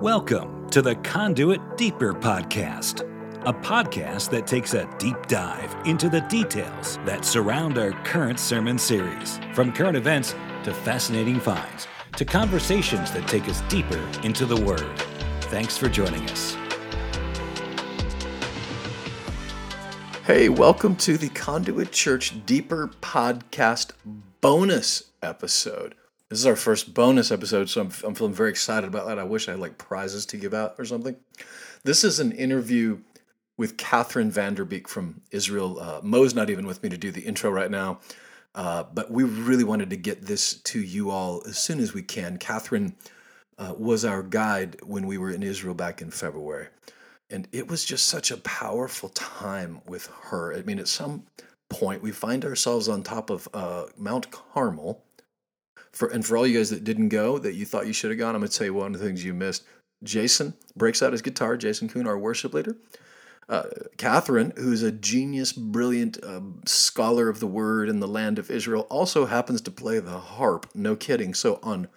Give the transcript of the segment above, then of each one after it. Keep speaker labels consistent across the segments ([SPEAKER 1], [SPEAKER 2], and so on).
[SPEAKER 1] Welcome to the Conduit Deeper Podcast, a podcast that takes a deep dive into the details that surround our current sermon series, from current events to fascinating finds to conversations that take us deeper into the Word. Thanks for joining us.
[SPEAKER 2] Hey, welcome to the Conduit Church Deeper Podcast bonus episode. This is our first bonus episode, so I'm, I'm feeling very excited about that. I wish I had like prizes to give out or something. This is an interview with Katharine Van Der Beek from Israel. Uh, Mo's not even with me to do the intro right now, uh, but we really wanted to get this to you all as soon as we can. Katharine uh, was our guide when we were in Israel back in February. And it was just such a powerful time with her. I mean, at some point, we find ourselves on top of uh, Mount Carmel for and for all you guys that didn't go, that you thought you should have gone, I'm to tell you one of the things you missed. Jason breaks out his guitar. Jason Kuhn, our worship leader. Uh, Katharine, who's a genius, brilliant uh, scholar of the word in the land of Israel, also happens to play the harp. No kidding. So on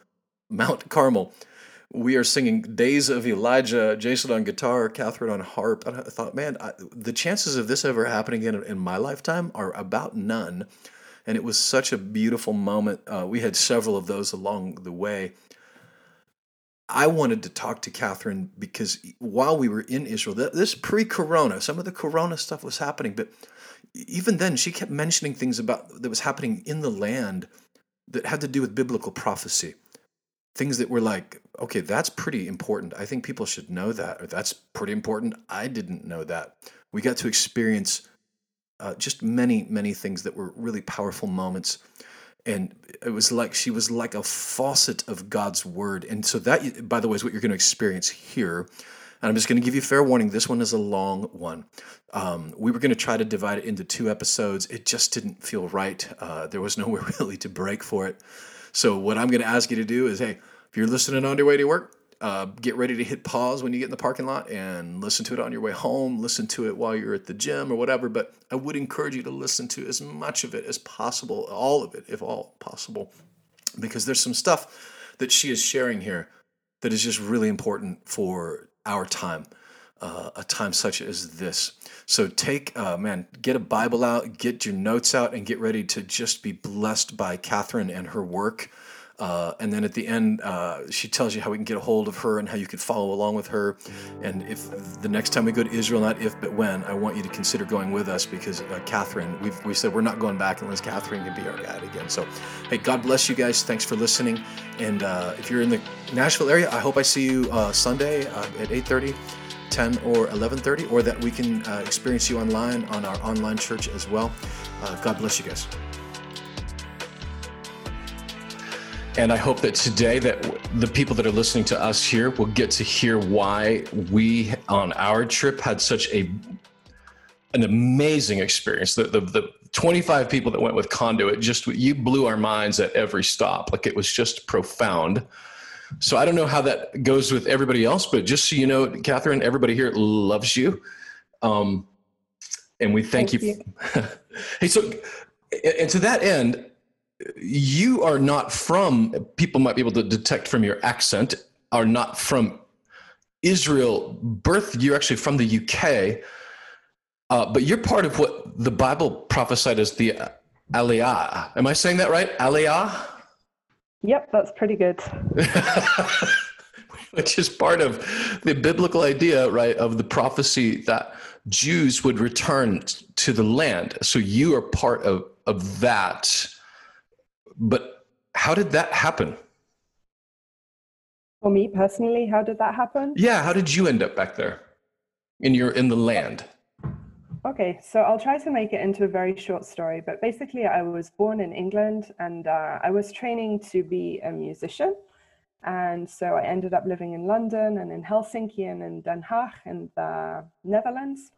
[SPEAKER 2] Mount Carmel, we are singing Days of Elijah, Jason on guitar, Katharine on harp. And I thought, man, I, the chances of this ever happening in, in my lifetime are about none and it was such a beautiful moment. Uh, we had several of those along the way. I wanted to talk to Katharine because while we were in Israel, this pre-corona, some of the corona stuff was happening, but even then she kept mentioning things about that was happening in the land that had to do with biblical prophecy. Things that were like, okay, that's pretty important. I think people should know that, or that's pretty important. I didn't know that. We got to experience uh, just many, many things that were really powerful moments. And it was like she was like a faucet of God's word. And so, that, by the way, is what you're going to experience here. And I'm just going to give you fair warning. This one is a long one. Um, we were going to try to divide it into two episodes. It just didn't feel right. Uh, there was nowhere really to break for it. So, what I'm going to ask you to do is hey, if you're listening on your way to work, uh, get ready to hit pause when you get in the parking lot and listen to it on your way home, listen to it while you're at the gym or whatever. But I would encourage you to listen to as much of it as possible, all of it, if all possible, because there's some stuff that she is sharing here that is just really important for our time. Uh, a time such as this. So take, uh, man, get a Bible out, get your notes out, and get ready to just be blessed by Katharine and her work. Uh, and then at the end, uh, she tells you how we can get a hold of her and how you can follow along with her. And if the next time we go to Israel, not if but when, I want you to consider going with us because uh, Katharine, we've we said we're not going back unless Katharine can be our guide again. So, hey, God bless you guys. Thanks for listening. And uh, if you're in the Nashville area, I hope I see you uh, Sunday uh, at 8:30. 10 or 11:30 or that we can experience you online on our online church as well. God bless you guys. And I hope that today that the people that are listening to us here will get to hear why we on our trip had such a an amazing experience. The, the, the 25 people that went with Conduit just you blew our minds at every stop. Like it was just profound. So I don't know how that goes with everybody else, but just so you know, Katharine, everybody here loves you. Um, and we thank, thank you. you. hey, so and to that end, you are not from people might be able to detect from your accent are not from israel birth you're actually from the uk uh, but you're part of what the bible prophesied as the aliyah. Am i saying that right? Aliyah?
[SPEAKER 3] Yep that's pretty good.
[SPEAKER 2] Which is part of the biblical idea right of the prophecy that jews would return to the land. So you are part of of that but how did that happen?
[SPEAKER 3] For me personally, how did that happen?
[SPEAKER 2] Yeah, how did you end up back there in your in the land?
[SPEAKER 3] Okay, so I'll try to make it into a very short story, but basically, I was born in England and uh, I was training to be a musician. And so I ended up living in London and in Helsinki and in Den Haag in the Netherlands.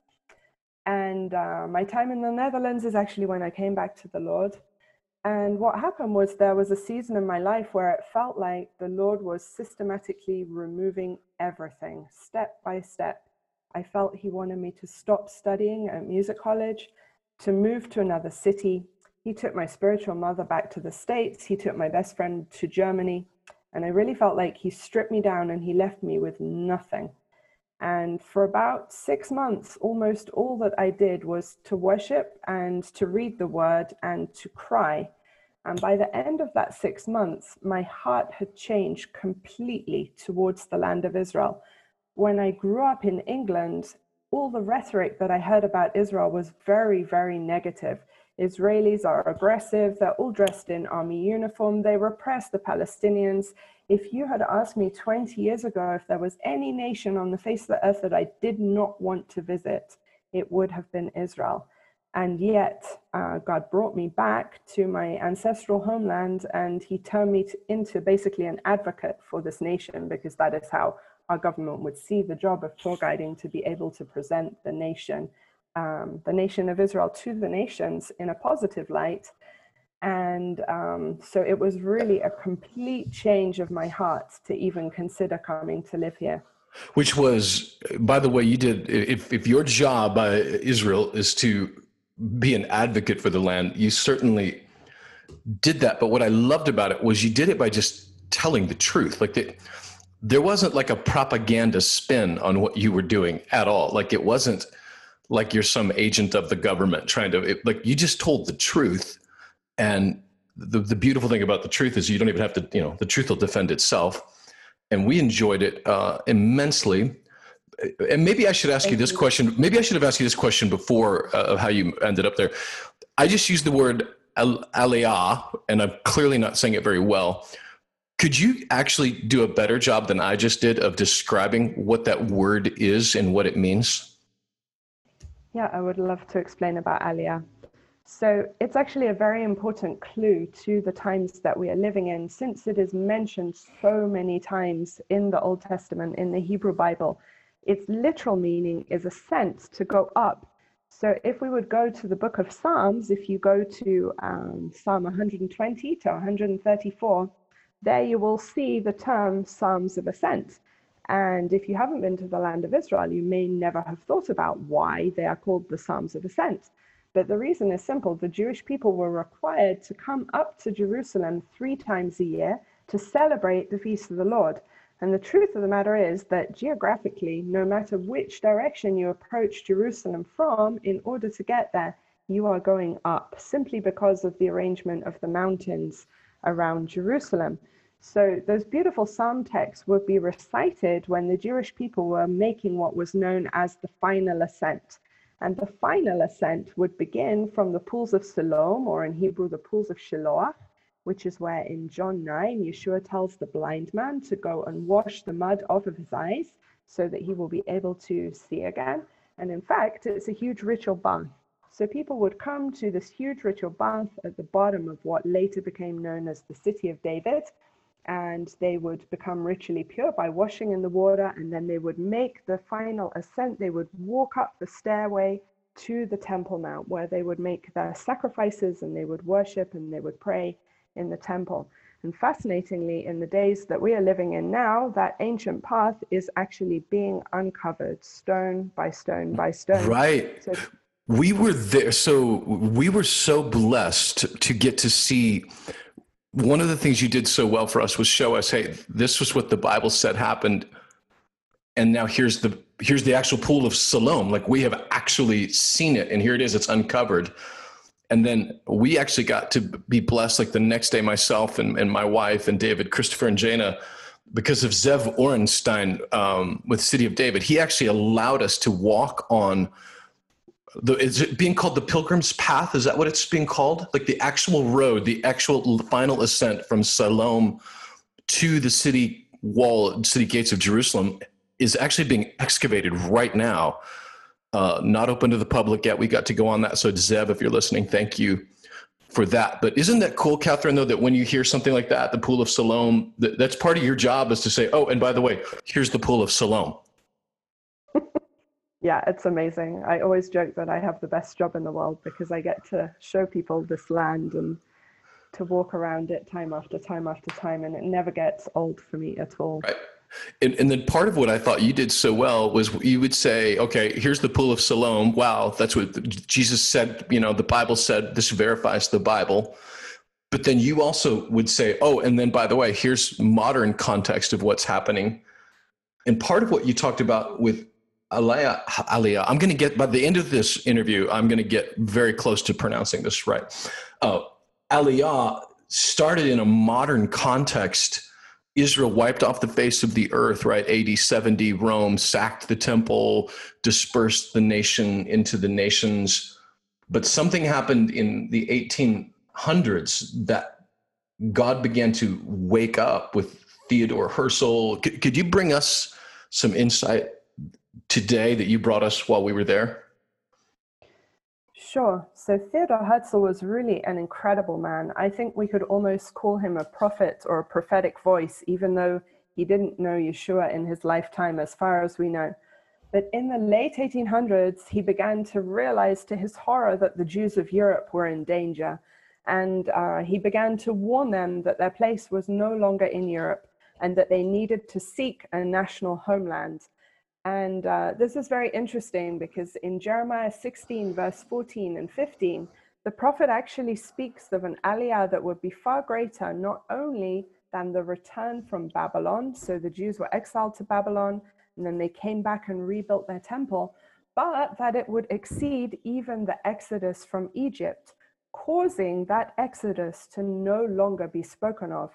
[SPEAKER 3] And uh, my time in the Netherlands is actually when I came back to the Lord. And what happened was there was a season in my life where it felt like the Lord was systematically removing everything step by step. I felt He wanted me to stop studying at music college, to move to another city. He took my spiritual mother back to the States. He took my best friend to Germany. And I really felt like he stripped me down and he left me with nothing. And for about six months, almost all that I did was to worship and to read the word and to cry. And by the end of that six months, my heart had changed completely towards the land of Israel. When I grew up in England, all the rhetoric that I heard about Israel was very, very negative. Israelis are aggressive, they're all dressed in army uniform, they repress the Palestinians, if you had asked me 20 years ago if there was any nation on the face of the earth that I did not want to visit, it would have been Israel. And yet, uh, God brought me back to my ancestral homeland and He turned me to, into basically an advocate for this nation because that is how our government would see the job of tour guiding to be able to present the nation, um, the nation of Israel to the nations in a positive light and um, so it was really a complete change of my heart to even consider coming to live here.
[SPEAKER 2] Which was, by the way, you did, if, if your job, Israel, is to be an advocate for the land, you certainly did that. But what I loved about it was you did it by just telling the truth. Like the, there wasn't like a propaganda spin on what you were doing at all. Like it wasn't like you're some agent of the government trying to, it, like you just told the truth and the, the beautiful thing about the truth is you don't even have to, you know, the truth will defend itself. And we enjoyed it uh, immensely. And maybe I should ask you this question. Maybe I should have asked you this question before uh, of how you ended up there. I just used the word aliyah, and I'm clearly not saying it very well. Could you actually do a better job than I just did of describing what that word is and what it means?
[SPEAKER 3] Yeah, I would love to explain about aliyah. So it's actually a very important clue to the times that we are living in, since it is mentioned so many times in the Old Testament, in the Hebrew Bible. Its literal meaning is ascent, to go up. So if we would go to the book of Psalms, if you go to um, Psalm 120 to 134, there you will see the term Psalms of Ascent. And if you haven't been to the land of Israel, you may never have thought about why they are called the Psalms of Ascent. But the reason is simple the Jewish people were required to come up to Jerusalem three times a year to celebrate the feast of the Lord. And the truth of the matter is that geographically, no matter which direction you approach Jerusalem from, in order to get there, you are going up simply because of the arrangement of the mountains around Jerusalem. So, those beautiful psalm texts would be recited when the Jewish people were making what was known as the final ascent. And the final ascent would begin from the pools of Siloam, or in Hebrew, the pools of Shiloah, which is where in John 9, Yeshua tells the blind man to go and wash the mud off of his eyes so that he will be able to see again. And in fact, it's a huge ritual bath. So people would come to this huge ritual bath at the bottom of what later became known as the City of David, and they would become ritually pure by washing in the water and then they would make the final ascent. They would walk up the stairway to the temple mount where they would make their sacrifices and they would worship and they would pray in the temple. And fascinatingly in the days that we are living in now that ancient path is actually being uncovered stone by stone by stone.
[SPEAKER 2] Right. So, we were there so we were so blessed to get to see one of the things you did so well for us was show us, hey, this was what the Bible said happened, and now here's the here's the actual pool of Siloam. Like we have actually seen it, and here it is. It's uncovered. And then we actually got to be blessed. Like the next day, myself and, and my wife and David, Christopher and Jana, because of Zev Orenstein um, with City of David, he actually allowed us to walk on the, is it being called the pilgrim's path? Is that what it's being called? Like the actual road the actual final ascent from Siloam to the city wall city gates of jerusalem is actually being excavated right now. Uh, not open to the public yet. We got to go on that. So zev if you're listening thank you for that. But isn't that cool katharine though that when you hear something like that the pool of siloam that, that's part of your job is to say oh and by the way here's the pool of siloam
[SPEAKER 3] yeah, it's amazing. I always joke that I have the best job in the world because I get to show people this land and to walk around it time after time after time, and it never gets old for me at all.
[SPEAKER 2] Right. And, and then part of what I thought you did so well was you would say, okay, here's the pool of Siloam. Wow, that's what Jesus said. You know, the Bible said this verifies the Bible. but then you also would say, oh, and then by the way, here's modern context of what's happening. And part of what you talked about with Aliyah, Aliyah I'm going to get, by the end of this interview, I'm going to get very close to pronouncing this right. Uh, Aliyah started in a modern context. Israel wiped off the face of the earth, right? AD 70, Rome sacked the temple, dispersed the nation into the nations. But something happened in the 1800s that God began to wake up with Theodor Herzl. Could you bring us some insight today that you brought us while we were there?
[SPEAKER 3] Sure. So Theodor Herzl was really an incredible man. I think we could almost call him a prophet or a prophetic voice, even though he didn't know Yeshua in his lifetime, as far as we know. But in the late 1800s, he began to realize to his horror that the Jews of Europe were in danger. And uh, he began to warn them that their place was no longer in Europe and that they needed to seek a national homeland. And uh, this is very interesting because in Jeremiah 16, verse 14 and 15, the prophet actually speaks of an aliyah that would be far greater, not only than the return from Babylon. So the Jews were exiled to Babylon and then they came back and rebuilt their temple, but that it would exceed even the exodus from Egypt, causing that exodus to no longer be spoken of.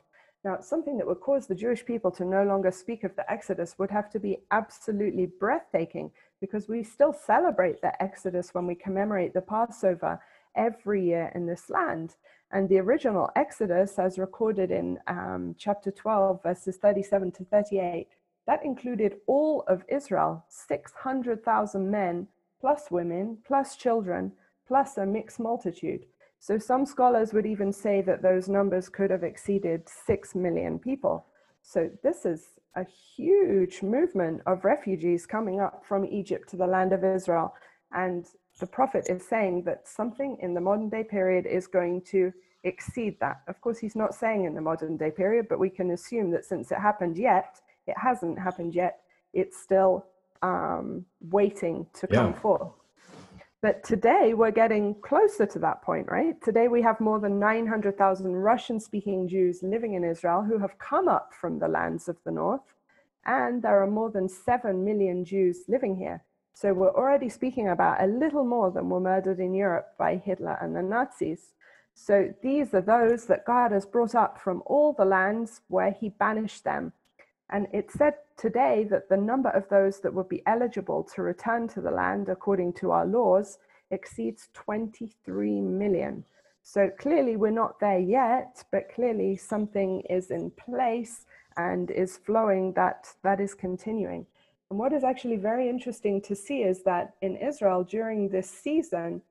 [SPEAKER 3] Now, something that would cause the Jewish people to no longer speak of the Exodus would have to be absolutely breathtaking because we still celebrate the Exodus when we commemorate the Passover every year in this land. And the original Exodus, as recorded in um, chapter 12, verses 37 to 38, that included all of Israel, 600,000 men, plus women, plus children, plus a mixed multitude. So some scholars would even say that those numbers could have exceeded 6 million people. So this is a huge movement of refugees coming up from Egypt to the land of Israel. And the prophet is saying that something in the modern day period is going to exceed that. Of course, he's not saying in the modern day period, but we can assume that since it happened yet, it hasn't happened yet, it's still um, waiting to yeah. come forth. But today we're getting closer to that point, right? Today we have more than 900,000 Russian speaking Jews living in Israel who have come up from the lands of the north. And there are more than 7 million Jews living here. So we're already speaking about a little more than were murdered in Europe by Hitler and the Nazis. So these are those that God has brought up from all the lands where he banished them and it said today that the number of those that would be eligible to return to the land according to our laws exceeds 23 million. So clearly we're not there yet, but clearly something is in place and is flowing that that is continuing. And what is actually very interesting to see is that in Israel during this season,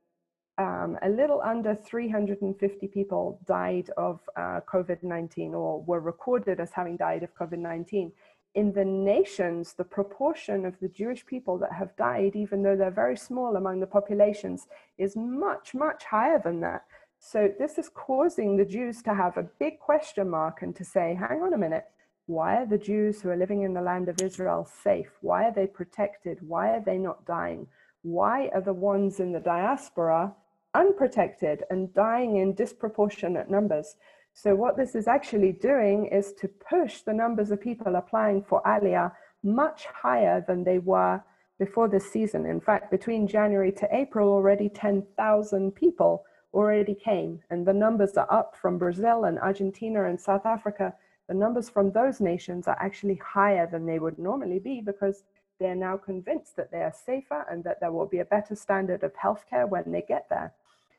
[SPEAKER 3] um, a little under 350 people died of uh, COVID 19 or were recorded as having died of COVID 19. In the nations, the proportion of the Jewish people that have died, even though they're very small among the populations, is much, much higher than that. So, this is causing the Jews to have a big question mark and to say, hang on a minute, why are the Jews who are living in the land of Israel safe? Why are they protected? Why are they not dying? Why are the ones in the diaspora unprotected and dying in disproportionate numbers. So, what this is actually doing is to push the numbers of people applying for Aliyah much higher than they were before this season. In fact, between January to April, already 10,000 people already came, and the numbers are up from Brazil and Argentina and South Africa. The numbers from those nations are actually higher than they would normally be because they're now convinced that they are safer and that there will be a better standard of healthcare when they get there.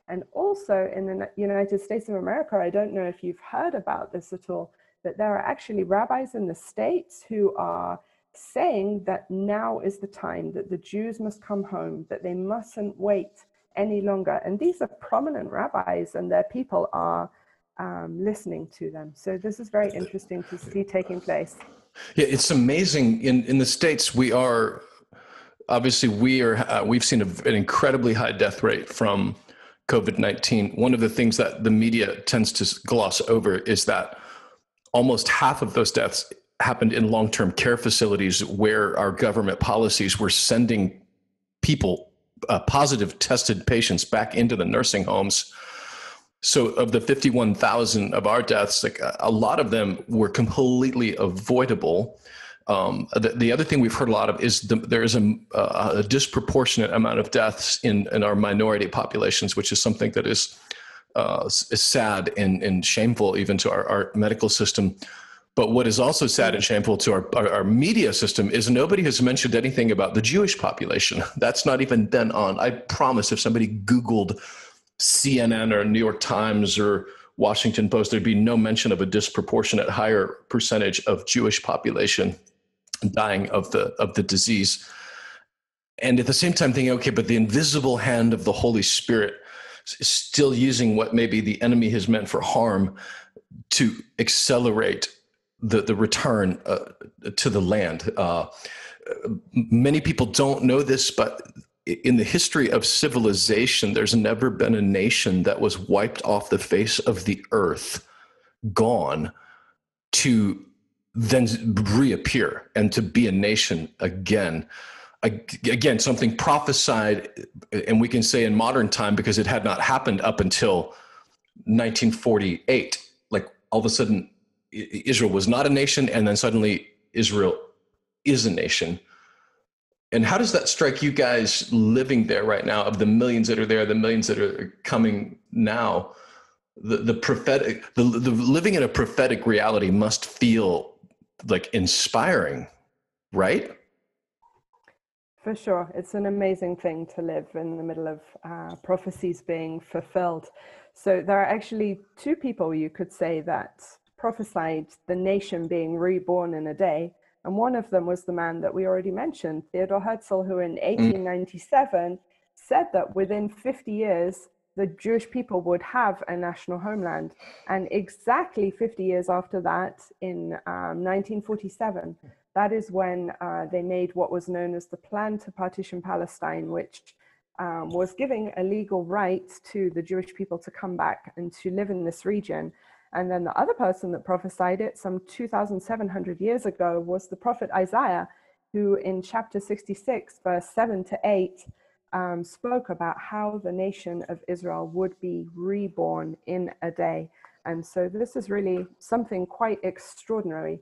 [SPEAKER 3] And also in the United States of America, I don't know if you've heard about this at all, but there are actually rabbis in the States who are saying that now is the time that the Jews must come home, that they mustn't wait any longer. And these are prominent rabbis, and their people are um, listening to them. So this is very interesting to see taking place.
[SPEAKER 2] Yeah, it's amazing. In in the states, we are obviously we are uh, we've seen a, an incredibly high death rate from COVID 19, one of the things that the media tends to gloss over is that almost half of those deaths happened in long term care facilities where our government policies were sending people, uh, positive tested patients, back into the nursing homes. So, of the 51,000 of our deaths, like a lot of them were completely avoidable. Um, the, the, other thing we've heard a lot of is the, there is a, a, disproportionate amount of deaths in, in our minority populations, which is something that is, uh, is sad and, and shameful even to our, our medical system. But what is also sad and shameful to our, our, our, media system is nobody has mentioned anything about the Jewish population. That's not even been on. I promise if somebody Googled CNN or New York Times or Washington Post, there'd be no mention of a disproportionate higher percentage of Jewish population dying of the of the disease. And at the same time, thinking, okay, but the invisible hand of the Holy Spirit is still using what maybe the enemy has meant for harm to accelerate the the return uh, to the land. Uh, many people don't know this, but in the history of civilization, there's never been a nation that was wiped off the face of the earth, gone, to then reappear and to be a nation again. Again, something prophesied, and we can say in modern time because it had not happened up until 1948. Like all of a sudden, Israel was not a nation, and then suddenly Israel is a nation and how does that strike you guys living there right now? Of the millions that are there, the millions that are coming now, the the prophetic, the, the living in a prophetic reality must feel like inspiring, right?
[SPEAKER 3] For sure, it's an amazing thing to live in the middle of uh, prophecies being fulfilled. So there are actually two people you could say that prophesied the nation being reborn in a day and one of them was the man that we already mentioned, Theodor Herzl, who in 1897 mm. said that within 50 years, the Jewish people would have a national homeland. And exactly 50 years after that, in um, 1947, that is when uh, they made what was known as the Plan to Partition Palestine, which um, was giving a legal right to the Jewish people to come back and to live in this region. And then the other person that prophesied it some 2,700 years ago was the prophet Isaiah, who in chapter 66, verse 7 to 8, um, spoke about how the nation of Israel would be reborn in a day. And so this is really something quite extraordinary.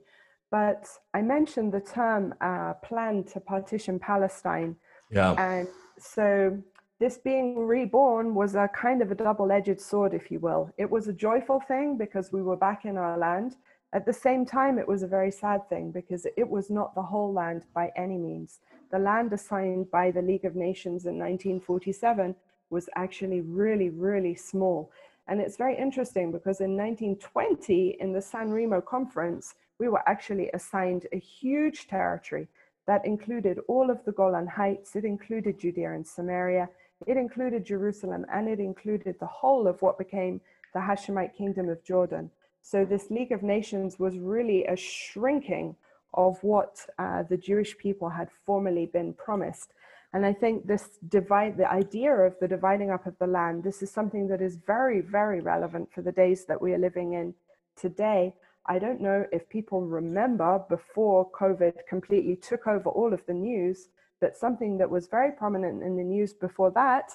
[SPEAKER 3] But I mentioned the term uh, plan to partition Palestine.
[SPEAKER 2] Yeah.
[SPEAKER 3] And so this being reborn was a kind of a double edged sword, if you will. It was a joyful thing because we were back in our land. At the same time, it was a very sad thing because it was not the whole land by any means. The land assigned by the League of Nations in 1947 was actually really, really small. And it's very interesting because in 1920, in the San Remo conference, we were actually assigned a huge territory that included all of the Golan Heights, it included Judea and Samaria, it included Jerusalem and it included the whole of what became the Hashemite kingdom of Jordan. So this League of Nations was really a shrinking of what uh, the Jewish people had formerly been promised. And I think this divide, the idea of the dividing up of the land, this is something that is very, very relevant for the days that we are living in today. I don't know if people remember before COVID completely took over all of the news, but something that was very prominent in the news before that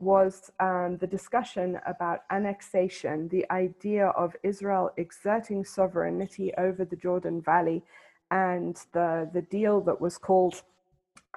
[SPEAKER 3] was um, the discussion about annexation, the idea of Israel exerting sovereignty over the Jordan Valley, and the, the deal that was called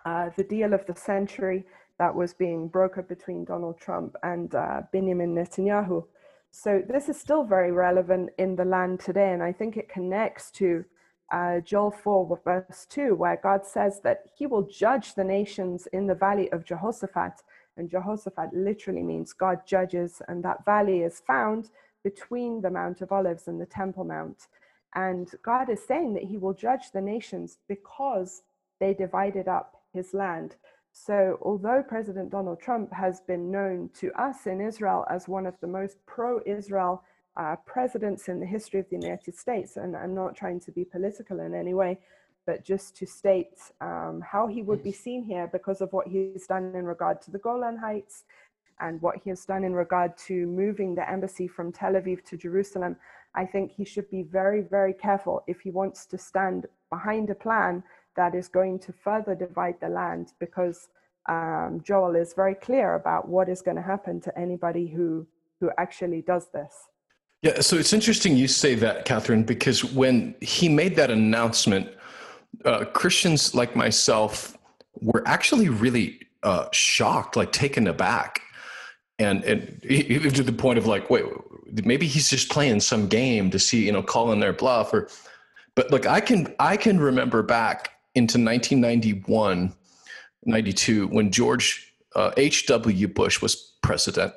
[SPEAKER 3] uh, the deal of the century that was being brokered between Donald Trump and uh, Benjamin Netanyahu. So this is still very relevant in the land today, and I think it connects to uh, Joel 4, verse 2, where God says that he will judge the nations in the valley of Jehoshaphat. And Jehoshaphat literally means God judges, and that valley is found between the Mount of Olives and the Temple Mount. And God is saying that he will judge the nations because they divided up his land. So, although President Donald Trump has been known to us in Israel as one of the most pro Israel uh, presidents in the history of the United States, and I'm not trying to be political in any way, but just to state um, how he would be seen here because of what he's done in regard to the Golan Heights and what he has done in regard to moving the embassy from Tel Aviv to Jerusalem. I think he should be very, very careful if he wants to stand behind a plan that is going to further divide the land because um, Joel is very clear about what is going to happen to anybody who who actually does this.
[SPEAKER 2] Yeah, so it's interesting you say that, Katharine, because when he made that announcement, uh, Christians like myself were actually really uh, shocked, like taken aback, and and even to the point of like, wait, maybe he's just playing some game to see, you know, calling their bluff, or. But look, I can I can remember back into 1991, 92 when George H.W. Uh, Bush was president,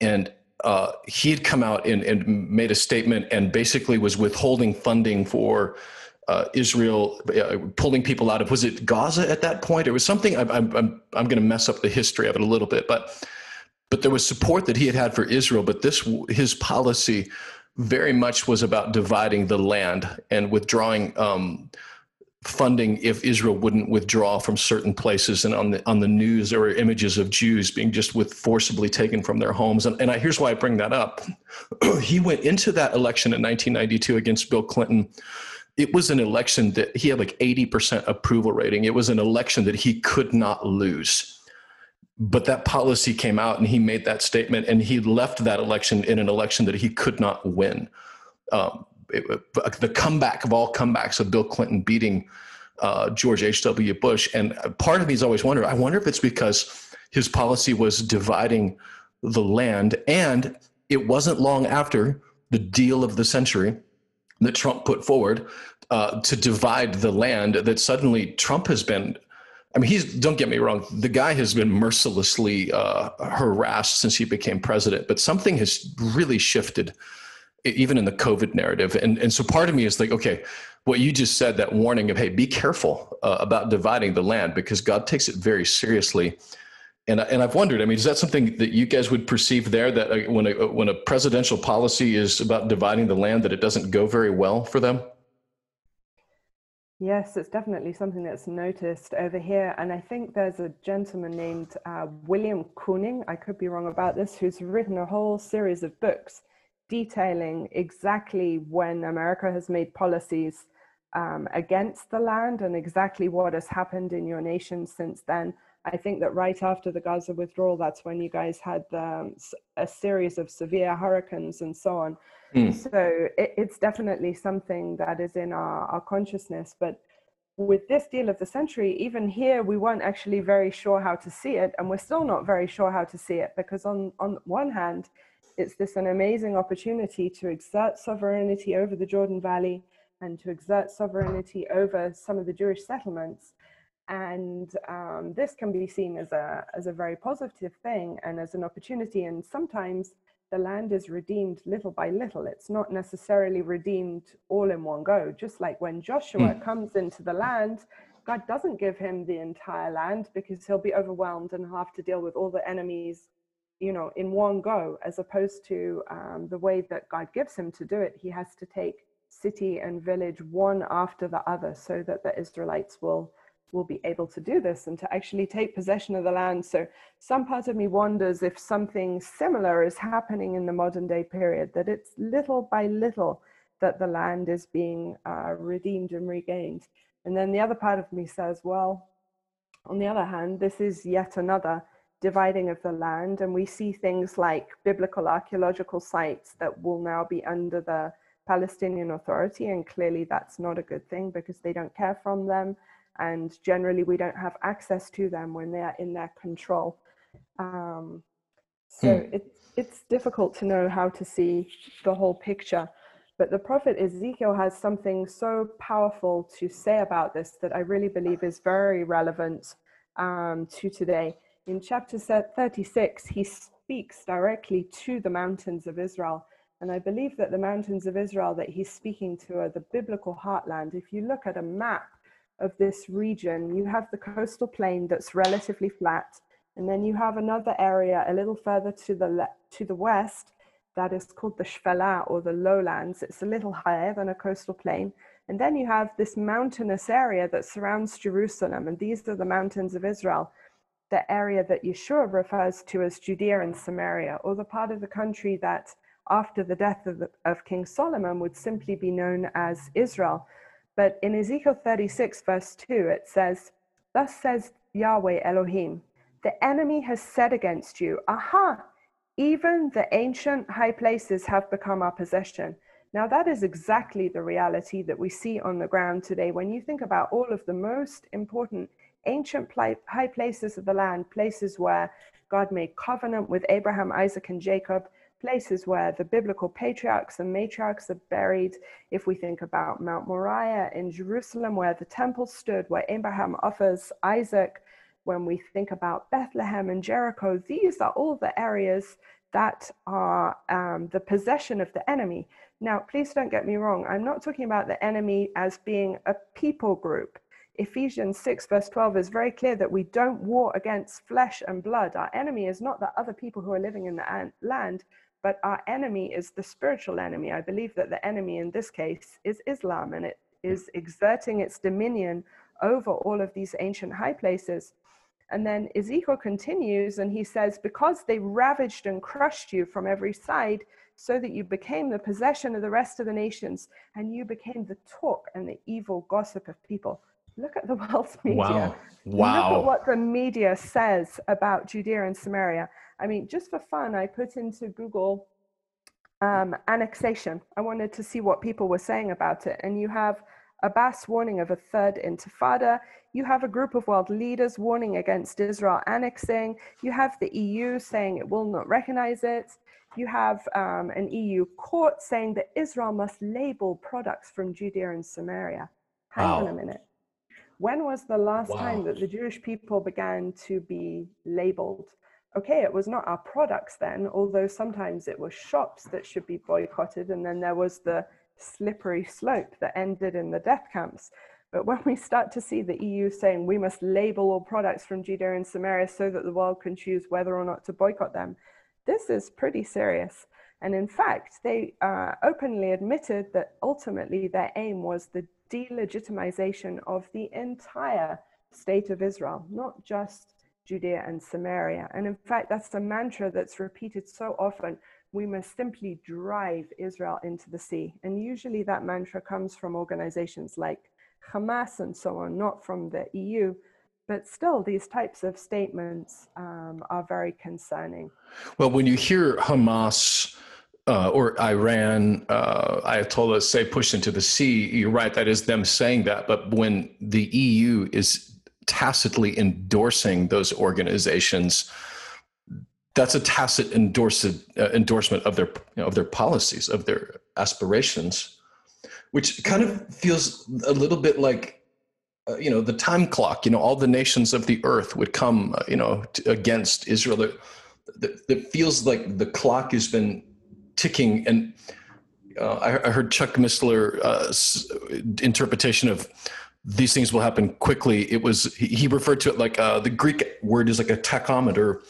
[SPEAKER 2] and uh, he had come out and, and, made a statement and basically was withholding funding for uh, Israel, uh, pulling people out of was it Gaza at that point? It was something. I'm I'm I'm, I'm going to mess up the history of it a little bit, but but there was support that he had had for Israel. But this his policy very much was about dividing the land and withdrawing. Um, funding if Israel wouldn't withdraw from certain places. And on the on the news, there were images of Jews being just with forcibly taken from their homes. And, and I, here's why I bring that up. he went into that election in 1992 against Bill Clinton. It was an election that he had like 80% approval rating. It was an election that he could not lose. But that policy came out and he made that statement and he left that election in an election that he could not win. Um, it, the comeback of all comebacks of Bill Clinton beating uh, George H.W. Bush. And part of me has always wondered, I wonder if it's because his policy was dividing the land. And it wasn't long after the deal of the century that Trump put forward uh, to divide the land that suddenly Trump has been. I mean, he's, don't get me wrong, the guy has been mercilessly uh, harassed since he became president, but something has really shifted even in the COVID narrative. And, and so part of me is like, okay, what you just said, that warning of, hey, be careful uh, about dividing the land because God takes it very seriously. And, and I've wondered, I mean, is that something that you guys would perceive there that uh, when, a, when a presidential policy is about dividing the land, that it doesn't go very well for them?
[SPEAKER 3] Yes, it's definitely something that's noticed over here. And I think there's a gentleman named uh, William Kooning, I could be wrong about this, who's written a whole series of books detailing exactly when America has made policies um, against the land and exactly what has happened in your nation since then. I think that right after the Gaza withdrawal, that's when you guys had um, a series of severe hurricanes and so on. Mm. So it, it's definitely something that is in our, our consciousness. But with this deal of the century, even here, we weren't actually very sure how to see it. And we're still not very sure how to see it because, on, on one hand, it's this an amazing opportunity to exert sovereignty over the Jordan Valley and to exert sovereignty over some of the Jewish settlements. And um, this can be seen as a, as a very positive thing and as an opportunity. And sometimes the land is redeemed little by little. It's not necessarily redeemed all in one go. Just like when Joshua mm. comes into the land, God doesn't give him the entire land because he'll be overwhelmed and have to deal with all the enemies you know, in one go, as opposed to um, the way that God gives him to do it. He has to take city and village one after the other so that the Israelites will will be able to do this and to actually take possession of the land. So some part of me wonders if something similar is happening in the modern day period, that it's little by little that the land is being uh, redeemed and regained. And then the other part of me says, well, on the other hand, this is yet another dividing of the land. And we see things like biblical archaeological sites that will now be under the Palestinian Authority. And clearly that's not a good thing because they don't care from them. And generally, we don't have access to them when they are in their control. Um, so hmm. it, it's difficult to know how to see the whole picture. But the prophet Ezekiel has something so powerful to say about this that I really believe is very relevant um, to today in chapter 36, he speaks directly to the mountains of Israel. And I believe that the mountains of Israel that he's speaking to are the biblical heartland. If you look at a map of this region, you have the coastal plain that's relatively flat. And then you have another area a little further to the, le- to the west that is called the Shfela or the lowlands. It's a little higher than a coastal plain. And then you have this mountainous area that surrounds Jerusalem. And these are the mountains of Israel the area that Yeshua refers to as Judea and Samaria, or the part of the country that after the death of, the, of King Solomon would simply be known as Israel. But in Ezekiel 36, verse 2, it says, Thus says Yahweh Elohim, the enemy has said against you, Aha, even the ancient high places have become our possession. Now, that is exactly the reality that we see on the ground today. When you think about all of the most important ancient high places of the land, places where God made covenant with Abraham, Isaac, and Jacob, places where the biblical patriarchs and matriarchs are buried. If we think about Mount Moriah in Jerusalem, where the temple stood, where Abraham offers Isaac, when we think about Bethlehem and Jericho, these are all the areas that are um, the possession of the enemy. Now, please don't get me wrong. I'm not talking about the enemy as being a people group. Ephesians 6, verse 12 is very clear that we don't war against flesh and blood. Our enemy is not the other people who are living in the land, but our enemy is the spiritual enemy. I believe that the enemy in this case is Islam, and it is exerting its dominion over all of these ancient high places. And then Ezekiel continues and he says, Because they ravaged and crushed you from every side, so that you became the possession of the rest of the nations, and you became the talk and the evil gossip of people. Look at the world's media.
[SPEAKER 2] Wow. Wow.
[SPEAKER 3] Look at what the media says about Judea and Samaria. I mean, just for fun, I put into Google um, annexation. I wanted to see what people were saying about it. And you have Abbas warning of a third intifada. You have a group of world leaders warning against Israel annexing. You have the EU saying it will not recognize it. You have um, an EU court saying that Israel must label products from Judea and Samaria. Hang wow. on a minute. When was the last wow. time that the Jewish people began to be labeled? Okay, it was not our products then, although sometimes it was shops that should be boycotted, and then there was the slippery slope that ended in the death camps. But when we start to see the EU saying we must label all products from Judea and Samaria so that the world can choose whether or not to boycott them, this is pretty serious. And in fact, they uh, openly admitted that ultimately their aim was the delegitimization of the entire state of Israel, not just Judea and Samaria. And in fact, that's a mantra that's repeated so often. We must simply drive Israel into the sea. And usually that mantra comes from organizations like Hamas and so on, not from the EU. But still, these types of statements um, are very concerning.
[SPEAKER 2] Well, when you hear Hamas, uh, or Iran, uh, Ayatollah say push into the sea, you're right, that is them saying that. But when the EU is tacitly endorsing those organizations, that's a tacit uh, endorsement of their you know, of their policies, of their aspirations, which kind of feels a little bit like uh, you know the time clock. You know, all the nations of the earth would come, uh, you know, against Israel. That feels like the clock has been ticking. And uh, I, I, heard Chuck Missler uh, interpretation of these things will happen quickly. It was he referred to it like uh, the Greek word is like a tachometer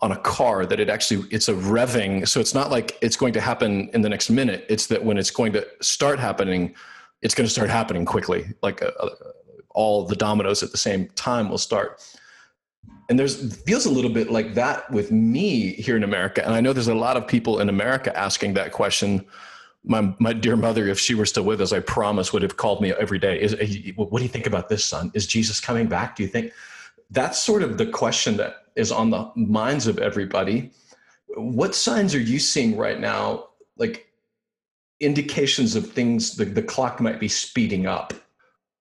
[SPEAKER 2] on a car that it actually it's a revving. So it's not like it's going to happen in the next minute. It's that when it's going to start happening, it's going to start happening quickly. Like uh, uh, all the dominoes at the same time will start and there's feels a little bit like that with me here in America. And I know there's a lot of people in America asking that question. My my dear mother, if she were still with us, I promise would have called me every day. Is what do you think about this, son? Is Jesus coming back? Do you think that's sort of the question that is on the minds of everybody? What signs are you seeing right now? Like indications of things the, the clock might be speeding up.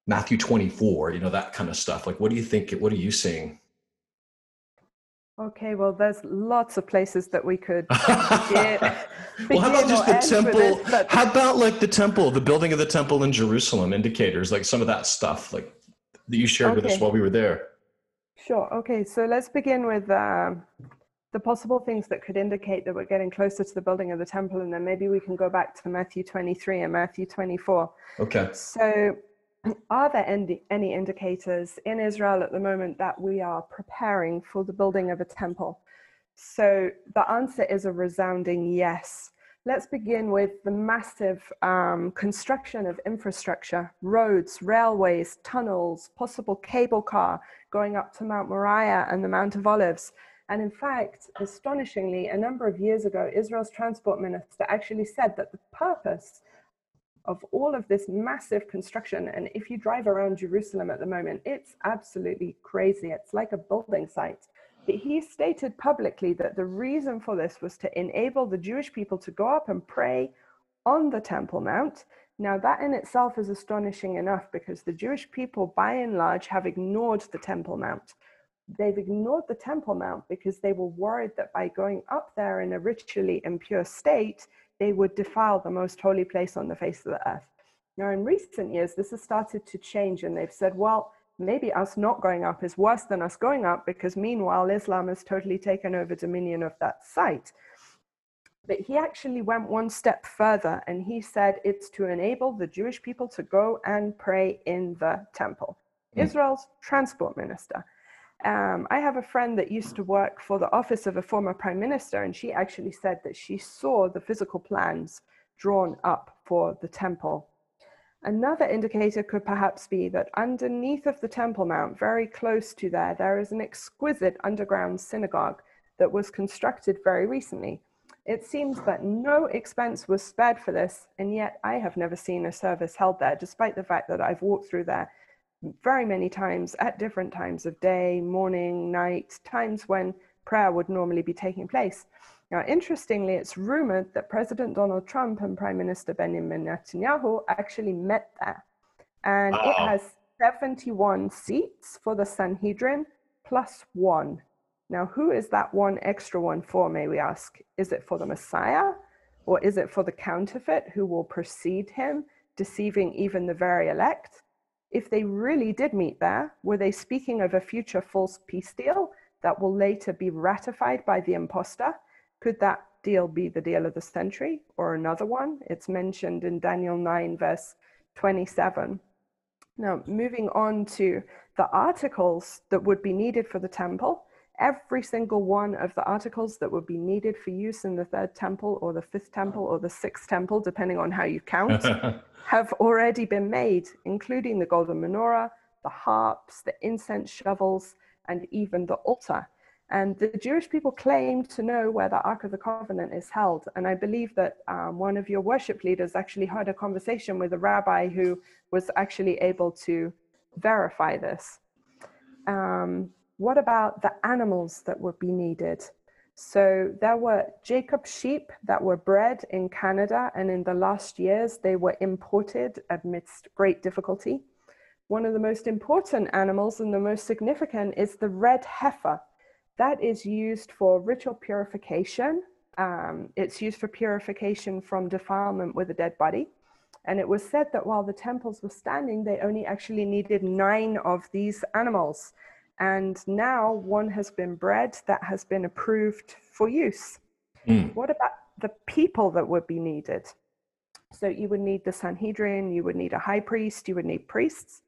[SPEAKER 2] Matthew 24, you know, that kind of stuff. Like what do you think? What are you seeing?
[SPEAKER 3] Okay, well, there's lots of places that we could
[SPEAKER 2] get. well, how about just the temple? but... How about like the temple, the building of the temple in Jerusalem, indicators, like some of that stuff, like that you shared okay. with us while we were there?
[SPEAKER 3] Sure. Okay, so let's begin with um, the possible things that could indicate that we're getting closer to the building of the temple, and then maybe we can go back to Matthew 23 and Matthew 24.
[SPEAKER 2] Okay.
[SPEAKER 3] So are there any any indicators in Israel at the moment that we are preparing for the building of a temple? So the answer is a resounding yes. Let's begin with the massive um, construction of infrastructure, roads, railways, tunnels, possible cable car going up to Mount Moriah and the Mount of Olives. And in fact, astonishingly, a number of years ago, Israel's transport minister actually said that the purpose of all of this massive construction. And if you drive around Jerusalem at the moment, it's absolutely crazy. It's like a building site. But he stated publicly that the reason for this was to enable the Jewish people to go up and pray on the Temple Mount. Now, that in itself is astonishing enough because the Jewish people, by and large, have ignored the Temple Mount. They've ignored the Temple Mount because they were worried that by going up there in a ritually impure state, they would defile the most holy place on the face of the earth. Now, in recent years, this has started to change, and they've said, well, maybe us not going up is worse than us going up because meanwhile, Islam has totally taken over dominion of that site. But he actually went one step further and he said it's to enable the Jewish people to go and pray in the temple. Mm. Israel's transport minister. Um, I have a friend that used to work for the office of a former prime minister, and she actually said that she saw the physical plans drawn up for the temple. Another indicator could perhaps be that underneath of the Temple Mount, very close to there, there is an exquisite underground synagogue that was constructed very recently. It seems that no expense was spared for this, and yet I have never seen a service held there, despite the fact that I've walked through there very many times at different times of day, morning, night, times when prayer would normally be taking place. Now, interestingly, it's rumored that President Donald Trump and Prime Minister Benjamin Netanyahu actually met there. And Uh-oh. it ah. has 71 seats for the Sanhedrin plus one now, who is that one extra one for, may we ask? Is it for the Messiah or is it for the counterfeit who will precede him, deceiving even the very elect? If they really did meet there, were they speaking of a future false peace deal that will later be ratified by the impostor? Could that deal be the deal of the century or another one? It's mentioned in Daniel 9, verse 27. Now, moving on to the articles that would be needed for the temple, every single one of the articles that would be needed for use in the third temple or the fifth temple or the sixth temple, depending on how you count, have already been made, including the golden menorah, the harps, the incense shovels, and even the altar. And the Jewish people claim to know where the Ark of the Covenant is held. And I believe that um, one of your worship leaders actually had a conversation with a rabbi who was actually able to verify this. Um, what about the animals that would be needed? So there were Jacob sheep that were bred in Canada, and in the last years they were imported amidst great difficulty. One of the most important animals and the most significant is the red heifer. That is used for ritual purification. Um, it's used for purification from defilement with a dead body. And it was said that while the temples were standing, they only actually needed nine of these animals. And now one has been bred that has been approved for use. Mm. What about the people that would be needed? So you would need the Sanhedrin, you would need a high priest, you would need priests.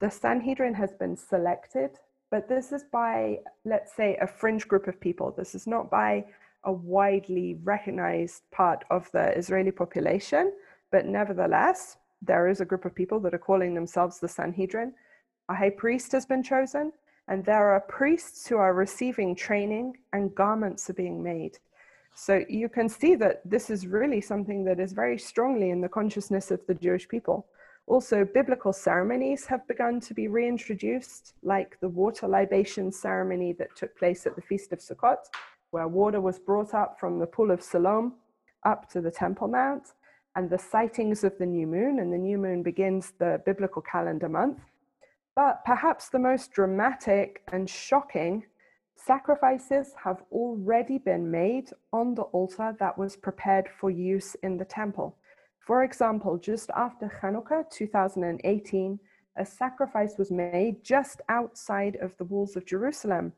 [SPEAKER 3] The Sanhedrin has been selected, but this is by, let's say, a fringe group of people. This is not by a widely recognized part of the Israeli population, but nevertheless, there is a group of people that are calling themselves the Sanhedrin a high priest has been chosen, and there are priests who are receiving training, and garments are being made. So you can see that this is really something that is very strongly in the consciousness of the Jewish people. Also, biblical ceremonies have begun to be reintroduced, like the water libation ceremony that took place at the Feast of Sukkot, where water was brought up from the pool of Siloam up to the Temple Mount, and the sightings of the new moon, and the new moon begins the biblical calendar month. But perhaps the most dramatic and shocking sacrifices have already been made on the altar that was prepared for use in the temple. For example, just after Hanukkah 2018, a sacrifice was made just outside of the walls of Jerusalem.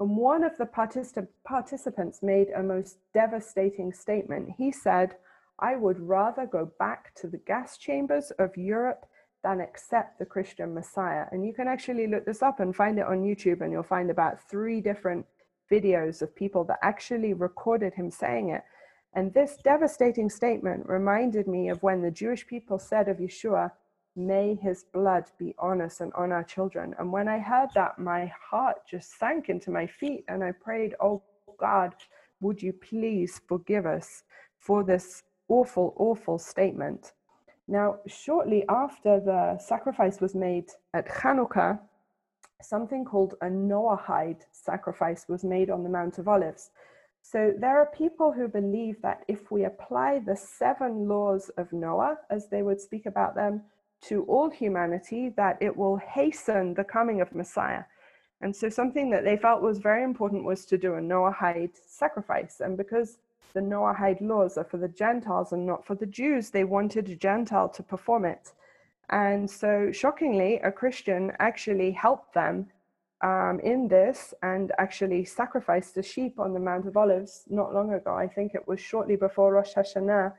[SPEAKER 3] And one of the particip- participants made a most devastating statement. He said, I would rather go back to the gas chambers of Europe than accept the Christian Messiah. And you can actually look this up and find it on YouTube, and you'll find about three different videos of people that actually recorded him saying it. And this devastating statement reminded me of when the Jewish people said of Yeshua, May his blood be on us and on our children. And when I heard that, my heart just sank into my feet, and I prayed, Oh God, would you please forgive us for this awful, awful statement? Now, shortly after the sacrifice was made at Hanukkah, something called a Noahide sacrifice was made on the Mount of Olives. So there are people who believe that if we apply the seven laws of Noah, as they would speak about them, to all humanity, that it will hasten the coming of Messiah. And so something that they felt was very important was to do a Noahide sacrifice. And because the Noahide laws are for the Gentiles and not for the Jews, they wanted a Gentile to perform it. And so, shockingly, a Christian actually helped them um, in this and actually sacrificed a sheep on the Mount of Olives not long ago. I think it was shortly before Rosh Hashanah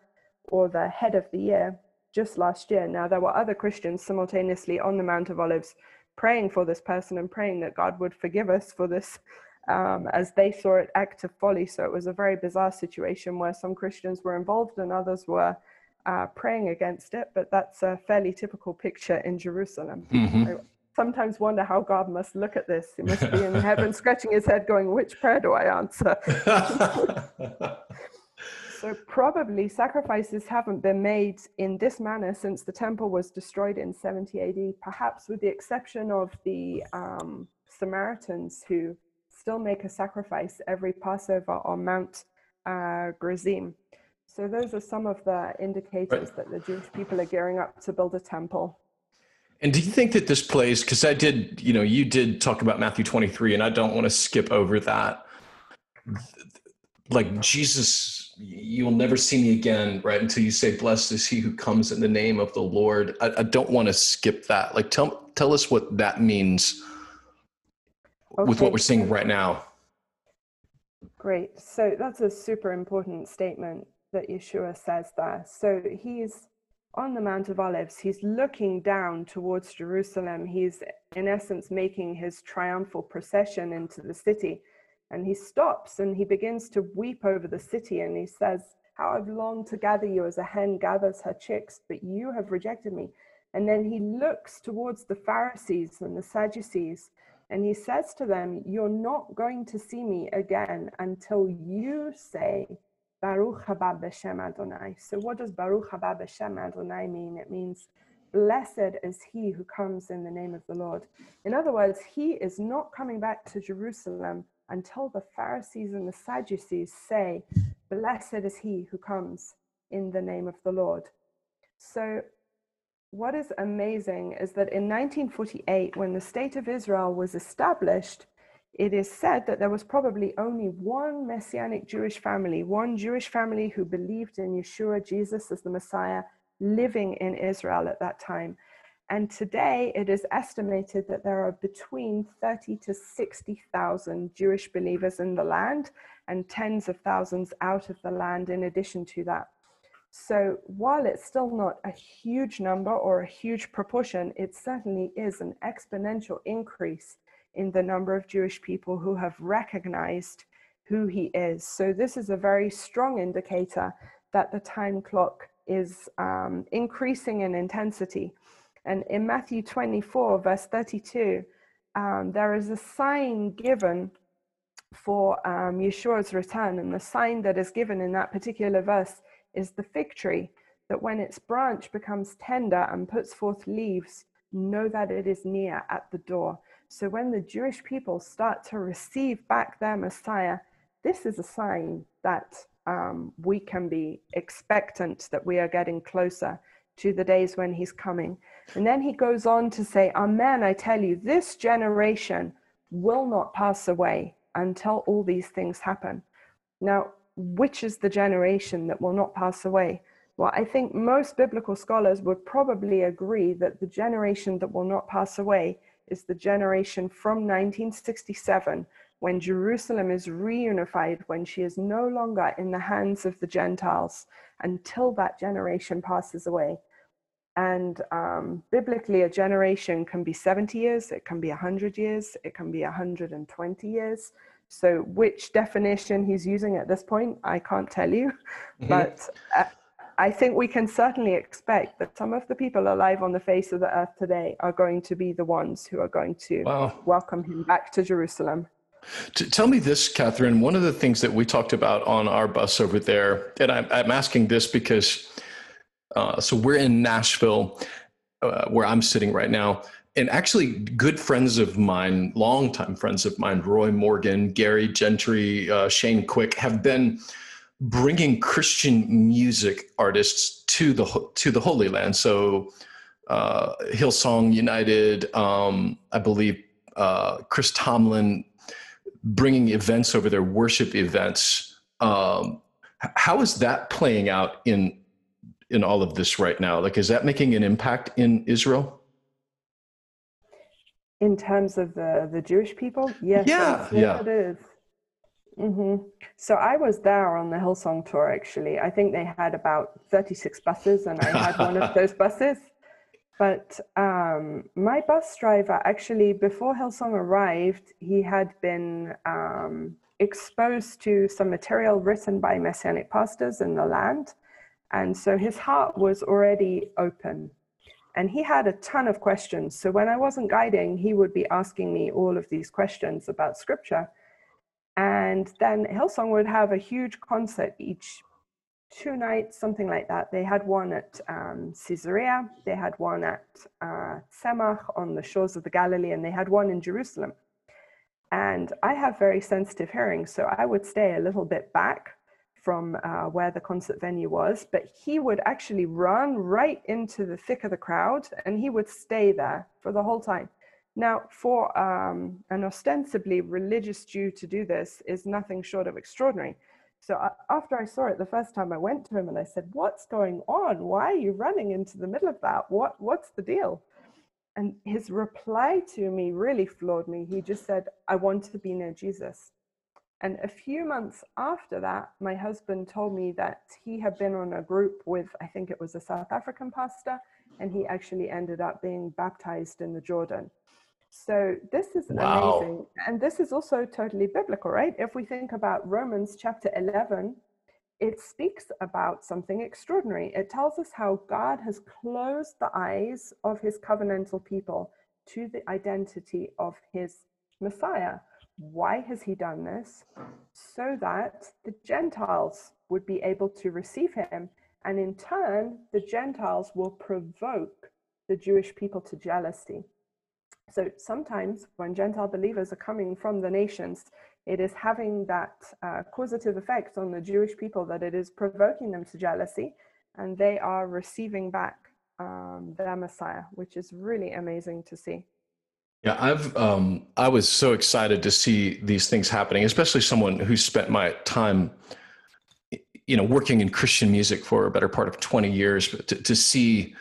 [SPEAKER 3] or the head of the year, just last year. Now, there were other Christians simultaneously on the Mount of Olives praying for this person and praying that God would forgive us for this um, as they saw it act of folly. So it was a very bizarre situation where some Christians were involved and others were uh, praying against it, but that's a fairly typical picture in Jerusalem. Mm-hmm. I sometimes wonder how God must look at this. He must be in heaven scratching his head going, which prayer do I answer? so probably sacrifices haven't been made in this manner since the temple was destroyed in 70 AD, perhaps with the exception of the um, Samaritans who still make a sacrifice every Passover on Mount uh, Gerizim. So those are some of the indicators right. that the Jewish people are gearing up to build a temple.
[SPEAKER 2] And do you think that this plays, because I did, you know, you did talk about Matthew 23, and I don't want to skip over that. Like Jesus, you'll never see me again, right? Until you say, Blessed is he who comes in the name of the Lord. I, I don't want to skip that. Like, tell, tell us what that means okay. with what we're seeing right now.
[SPEAKER 3] Great. So that's a super important statement that Yeshua says there. So he's on the Mount of Olives, he's looking down towards Jerusalem. He's, in essence, making his triumphal procession into the city. And he stops and he begins to weep over the city. And he says, How I've longed to gather you as a hen gathers her chicks, but you have rejected me. And then he looks towards the Pharisees and the Sadducees and he says to them, You're not going to see me again until you say, Baruch haba b'shem Adonai. So what does Baruch haba b'shem Adonai mean? It means blessed is he who comes in the name of the Lord. In other words, he is not coming back to Jerusalem until the Pharisees and the Sadducees say, blessed is he who comes in the name of the Lord. So what is amazing is that in 1948, when the state of Israel was established, it is said that there was probably only one Messianic Jewish family, one Jewish family who believed in Yeshua, Jesus as the Messiah, living in Israel at that time. And today it is estimated that there are between 30 to 60,000 Jewish believers in the land and tens of thousands out of the land in addition to that. So while it's still not a huge number or a huge proportion, it certainly is an exponential increase in the number of Jewish people who have recognized who he is. So, this is a very strong indicator that the time clock is um, increasing in intensity. And in Matthew 24, verse 32, um, there is a sign given for um, Yeshua's return. And the sign that is given in that particular verse is the fig tree, that when its branch becomes tender and puts forth leaves, know that it is near at the door. So when the Jewish people start to receive back their Messiah, this is a sign that um, we can be expectant that we are getting closer to the days when he's coming. And then he goes on to say, Amen, I tell you, this generation will not pass away until all these things happen. Now, which is the generation that will not pass away? Well, I think most biblical scholars would probably agree that the generation that will not pass away is the generation from 1967 when Jerusalem is reunified, when she is no longer in the hands of the Gentiles until that generation passes away. And um, biblically, a generation can be 70 years, it can be 100 years, it can be 120 years. So, which definition he's using at this point, I can't tell you. Mm-hmm. But uh, I think we can certainly expect that some of the people alive on the face of the earth today are going to be the ones who are going to wow. welcome him back to Jerusalem.
[SPEAKER 2] tell me this, Katharine. One of the things that we talked about on our bus over there, and I'm, I'm asking this because uh, so we're in Nashville, uh, where I'm sitting right now, and actually, good friends of mine, longtime friends of mine, Roy Morgan, Gary Gentry, uh, Shane Quick, have been bringing Christian music artists to the to the Holy Land. So, uh, Hillsong United, um, I believe, uh, Chris Tomlin, bringing events over there, worship events. Um, how is that playing out in in all of this right now? Like, is that making an impact in Israel?
[SPEAKER 3] In terms of the the Jewish people, yes,
[SPEAKER 2] yeah, yeah,
[SPEAKER 3] it is. Mm-hmm. So I was there on the Hillsong tour. Actually, I think they had about thirty six buses, and I had one of those buses. But um, my bus driver, actually, before Hillsong arrived, he had been um, exposed to some material written by messianic pastors in the land. And so his heart was already open. And he had a ton of questions. So when I wasn't guiding, he would be asking me all of these questions about scripture. And then Hillsong would have a huge concert each two nights, something like that. They had one at um, Caesarea, they had one at uh, on the shores of the Galilee, and they had one in Jerusalem. And I have very sensitive hearing, so I would stay a little bit back from uh, where the concert venue was, but he would actually run right into the thick of the crowd and he would stay there for the whole time. Now, for um, an ostensibly religious Jew to do this is nothing short of extraordinary. So I, after I saw it the first time, I went to him and I said, "What's going on? Why are you running into the middle of that? What what's the deal?" And his reply to me really floored me. He just said, "I want to be near Jesus." And a few months after that, my husband told me that he had been on a group with, I think it was a South African pastor, and he actually ended up being baptized in the Jordan. So this is wow. amazing. And this is also totally biblical, right? If we think about Romans chapter 11, it speaks about something extraordinary. It tells us how God has closed the eyes of his covenantal people to the identity of his Messiah. Why has he done this? So that the Gentiles would be able to receive him. And in turn, the Gentiles will provoke the Jewish people to jealousy. So sometimes when Gentile believers are coming from the nations, it is having that uh, causative effect on the Jewish people that it is provoking them to jealousy and they are receiving back um, their Messiah, which is really amazing to see.
[SPEAKER 2] Yeah, I've um, I was so excited to see these things happening, especially someone who spent my time, you know, working in Christian music for a better part of twenty years. To, to see,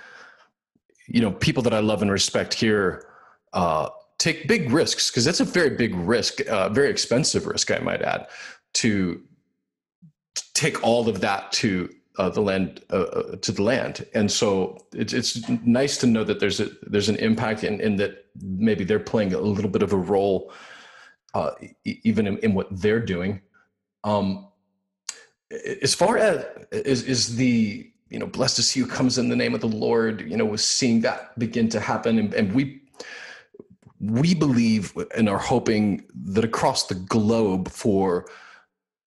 [SPEAKER 2] you know, people that I love and respect here uh, take big risks because that's a very big risk, uh, very expensive risk, I might add, to take all of that to uh, the land uh, uh, to the land. And so it's it's nice to know that there's a there's an impact and in, that maybe they're playing a little bit of a role, uh, even in, in, what they're doing. Um, as far as is is the you know blessed to see who comes in the name of the Lord, you know, was seeing that begin to happen, and, and we we believe and are hoping that across the globe for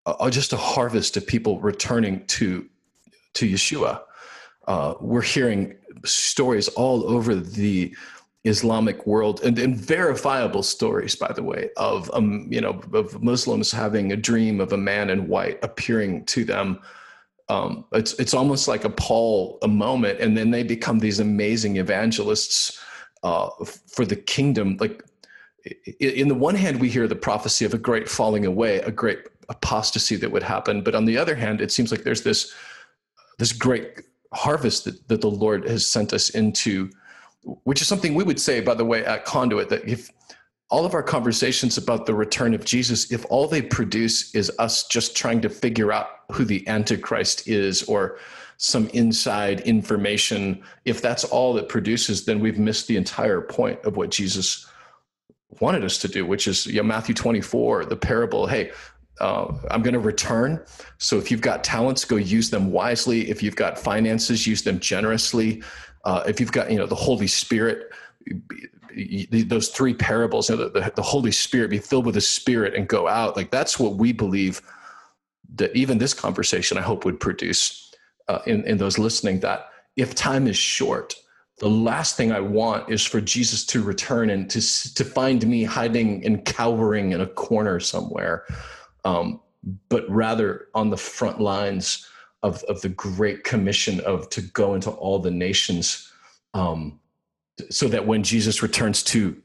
[SPEAKER 2] uh, just a harvest of people returning to to Yeshua. Uh, we're hearing stories all over the Islamic world and, and, verifiable stories, by the way, of um, you know of Muslims having a dream of a man in white appearing to them. Um, it's it's almost like a Paul a moment, and then they become these amazing evangelists uh, for the kingdom. Like in the one hand, we hear the prophecy of a great falling away, a great apostasy that would happen. But on the other hand, it seems like there's this this great harvest that, that the Lord has sent us into, which is something we would say, by the way, at Conduit, that if all of our conversations about the return of Jesus, if all they produce is us just trying to figure out who the Antichrist is or some inside information, if that's all it produces, then we've missed the entire point of what Jesus wanted us to do, which is yeah, Matthew 24, the parable. Hey, uh, I'm going to return. So if you've got talents, go use them wisely. If you've got finances, use them generously. Uh, if you've got you know the Holy Spirit, those three parables, you know, the, the Holy Spirit, be filled with the Spirit and go out. Like that's what we believe that even this conversation, I hope, would produce uh, in, in those listening that if time is short, the last thing I want is for Jesus to return and to to find me hiding and cowering in a corner somewhere, um, but rather on the front lines of of the great commission of to go into all the nations, um, so that when Jesus returns to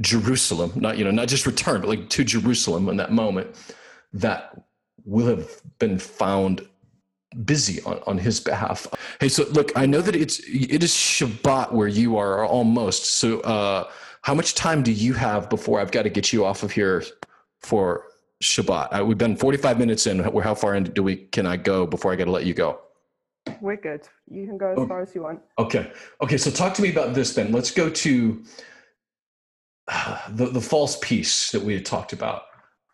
[SPEAKER 2] Jerusalem, not you know not just return, but like to Jerusalem in that moment, that will have been found busy on, on his behalf. Hey, so look, I know that it's it is Shabbat where you are almost. So uh how much time do you have before I've got to get you off of here for Shabbat? Uh, we've been 45 minutes in. How far in do we can I go before I got to let you go?
[SPEAKER 3] We're good. You can go as oh, far as you want.
[SPEAKER 2] Okay. Okay. So talk to me about this then. Let's go to uh, the the false peace that we had talked about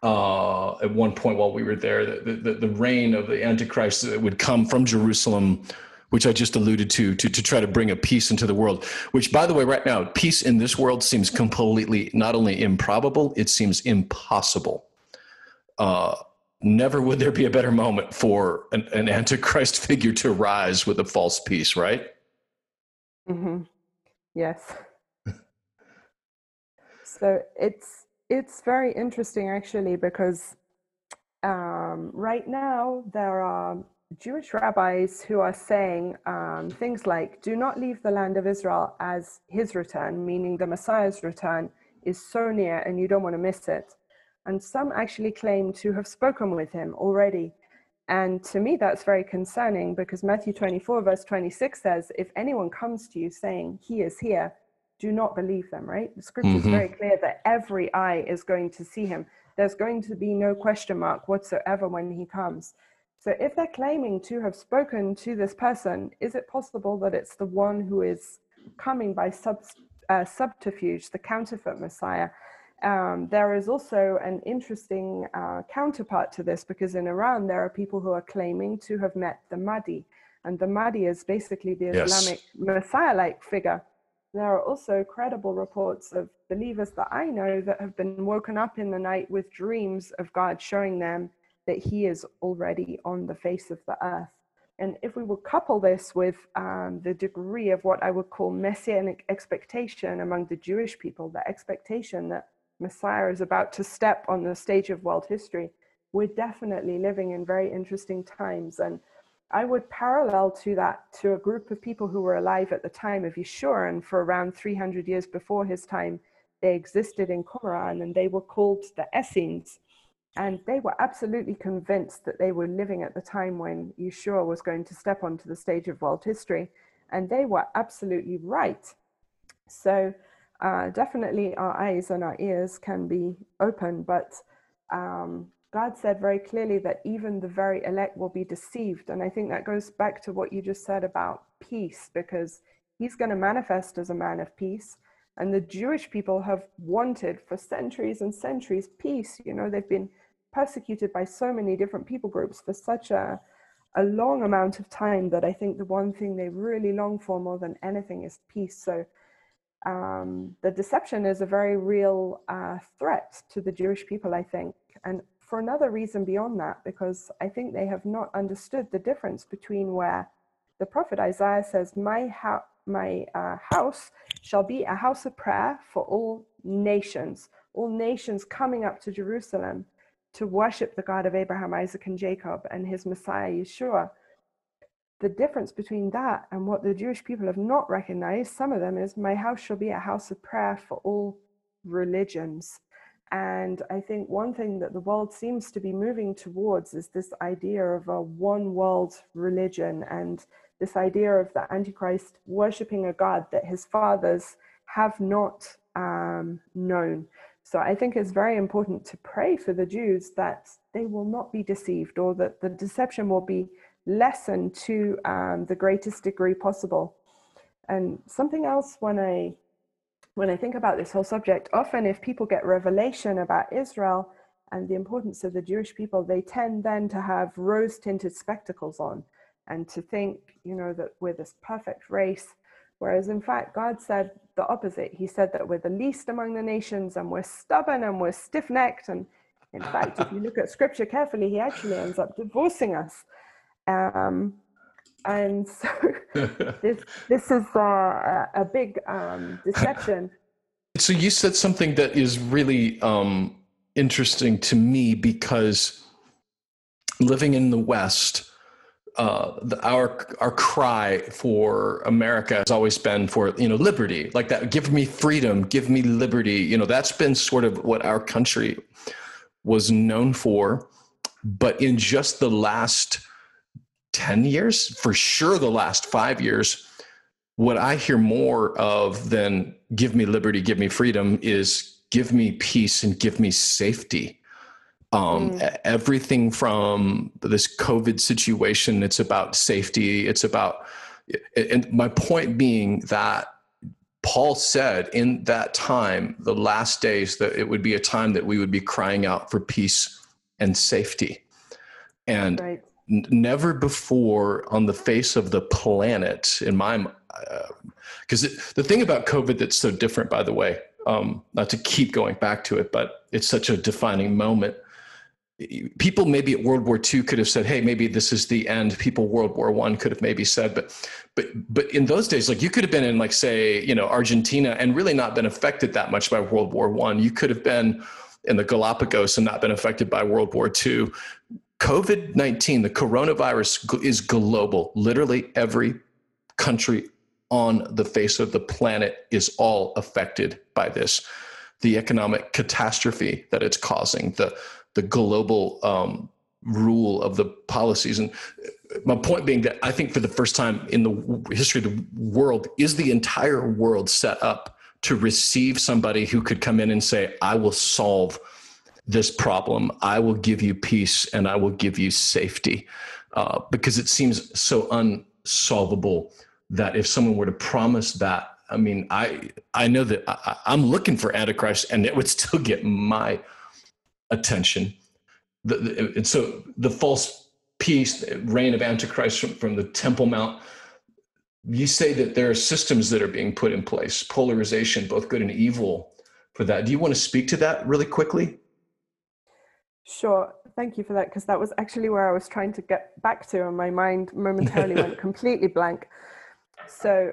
[SPEAKER 2] uh, at one point while we were there, the, the, the reign of the Antichrist that would come from Jerusalem, which I just alluded to, to, to try to bring a peace into the world. Which, by the way, right now, peace in this world seems completely not only improbable, it seems impossible. Uh, never would there be a better moment for an, an Antichrist figure to rise with a false peace, right?
[SPEAKER 3] Mm-hmm. Yes. so it's it's very interesting actually because um, right now there are Jewish rabbis who are saying um, things like, do not leave the land of Israel as his return, meaning the Messiah's return is so near and you don't want to miss it. And some actually claim to have spoken with him already. And to me, that's very concerning because Matthew 24, verse 26 says, If anyone comes to you saying, He is here, do not believe them, right? The scripture is mm-hmm. very clear that every eye is going to see him. There's going to be no question mark whatsoever when he comes. So if they're claiming to have spoken to this person, is it possible that it's the one who is coming by sub, uh, subterfuge, the counterfeit Messiah? Um, there is also an interesting uh, counterpart to this because in Iran there are people who are claiming to have met the Mahdi, and the Mahdi is basically the Islamic yes. Messiah-like figure there are also credible reports of believers that I know that have been woken up in the night with dreams of God showing them that He is already on the face of the earth. And if we will couple this with um, the degree of what I would call messianic expectation among the Jewish people, the expectation that Messiah is about to step on the stage of world history, we're definitely living in very interesting times. And I would parallel to that to a group of people who were alive at the time of Yeshua, and for around 300 years before his time, they existed in Qumran and they were called the Essenes. And they were absolutely convinced that they were living at the time when Yeshua was going to step onto the stage of world history. And they were absolutely right. So, uh, definitely our eyes and our ears can be open, but um, God said very clearly that even the very elect will be deceived. And I think that goes back to what you just said about peace, because he's going to manifest as a man of peace. And the Jewish people have wanted for centuries and centuries peace. You know, they've been persecuted by so many different people groups for such a, a long amount of time that I think the one thing they really long for more than anything is peace. So um, the deception is a very real uh, threat to the Jewish people, I think. And for another reason beyond that, because I think they have not understood the difference between where the prophet Isaiah says, My, my uh, house shall be a house of prayer for all nations, all nations coming up to Jerusalem to worship the God of Abraham, Isaac, and Jacob and his Messiah, Yeshua. The difference between that and what the Jewish people have not recognized, some of them, is my house shall be a house of prayer for all religions. And I think one thing that the world seems to be moving towards is this idea of a one world religion and this idea of the Antichrist worshipping a God that his fathers have not um, known. So I think it's very important to pray for the Jews that they will not be deceived or that the deception will be lessened to um, the greatest degree possible. And something else when I when I think about this whole subject, often if people get revelation about Israel and the importance of the Jewish people, they tend then to have rose tinted spectacles on and to think, you know, that we're this perfect race. Whereas in fact, God said the opposite. He said that we're the least among the nations and we're stubborn and we're stiff necked. And in fact, if you look at scripture carefully, he actually ends up divorcing us. Um, And so this, this is uh, a big um, deception.
[SPEAKER 2] So you said something that is really um, interesting to me because living in the West, uh, the, our our cry for America has always been for you know liberty, like that. Give me freedom, give me liberty. You know that's been sort of what our country was known for. But in just the last ten years, for sure, the last five years, what I hear more of than "give me liberty, give me freedom" is "give me peace and give me safety." um, mm. everything from this COVID situation. It's about safety. It's about, and my point being that Paul said in that time, the last days, that it would be a time that we would be crying out for peace and safety. And right. Never before on the face of the planet, in my, because uh, the thing about COVID that's so different, by the way, um, not to keep going back to it, but it's such a defining moment people maybe at World War II could have said, "Hey, maybe this is the end." People World War One could have maybe said, but but but in those days, like you could have been in like say you know Argentina and really not been affected that much by World War One. You could have been in the Galapagos and not been affected by World War II. COVID nineteen, the coronavirus is global. Literally every country on the face of the planet is all affected by this. The economic catastrophe that it's causing, the the global um, rule of the policies. And my point being that I think for the first time in the history of the world, is the entire world set up to receive somebody who could come in and say, I will solve this problem. I will give you peace and I will give you safety. Uh, because it seems so unsolvable that if someone were to promise that, I mean, I I know that I, I'm looking for Antichrist, and it would still get my attention. The, the, and so the false peace, reign of Antichrist from, from the Temple Mount, you say that there are systems that are being put in place, polarization, both good and evil for that. Do you want to speak to that really quickly?
[SPEAKER 3] Sure. Thank you for that, because that was actually where I was trying to get back to, and my mind momentarily went completely blank. So,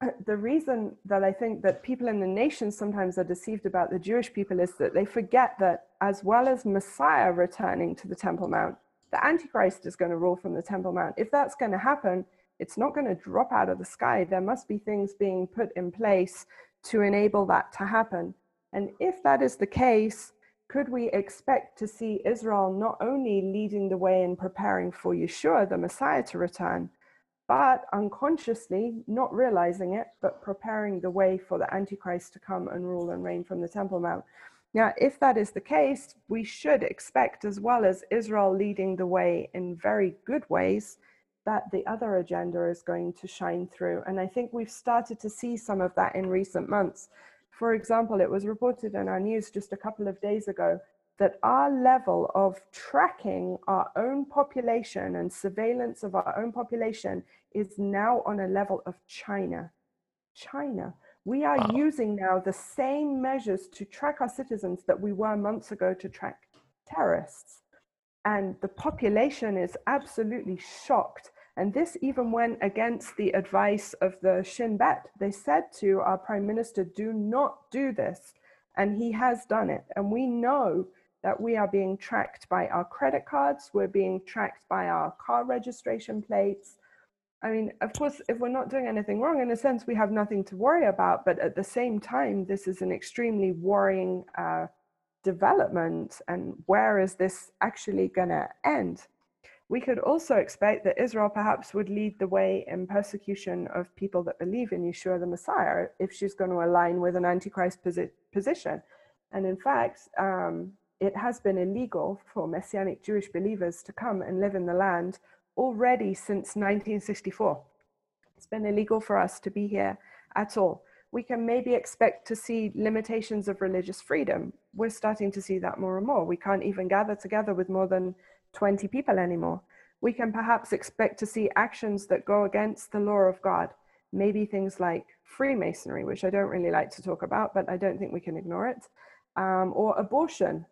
[SPEAKER 3] uh, the reason that I think that people in the nation sometimes are deceived about the Jewish people is that they forget that as well as Messiah returning to the Temple Mount, the Antichrist is going to rule from the Temple Mount. If that's going to happen, it's not going to drop out of the sky. There must be things being put in place to enable that to happen. And if that is the case, could we expect to see Israel not only leading the way in preparing for Yeshua, the Messiah, to return, but unconsciously, not realizing it, but preparing the way for the Antichrist to come and rule and reign from the Temple Mount. Now, if that is the case, we should expect, as well as Israel leading the way in very good ways, that the other agenda is going to shine through. And I think we've started to see some of that in recent months. For example, it was reported in our news just a couple of days ago that our level of tracking our own population and surveillance of our own population is now on a level of China. China. We are wow. using now the same measures to track our citizens that we were months ago to track terrorists. And the population is absolutely shocked. And this even went against the advice of the Shin Bet. They said to our prime minister, do not do this. And he has done it. And we know that we are being tracked by our credit cards, we're being tracked by our car registration plates. I mean, of course, if we're not doing anything wrong, in a sense, we have nothing to worry about. But at the same time, this is an extremely worrying uh, development. And where is this actually going to end? We could also expect that Israel perhaps would lead the way in persecution of people that believe in Yeshua the Messiah if she's going to align with an Antichrist posi- position. And in fact, um, it has been illegal for Messianic Jewish believers to come and live in the land already since 1964. It's been illegal for us to be here at all. We can maybe expect to see limitations of religious freedom. We're starting to see that more and more. We can't even gather together with more than 20 people anymore. We can perhaps expect to see actions that go against the law of God. Maybe things like Freemasonry, which I don't really like to talk about, but I don't think we can ignore it, um, or abortion,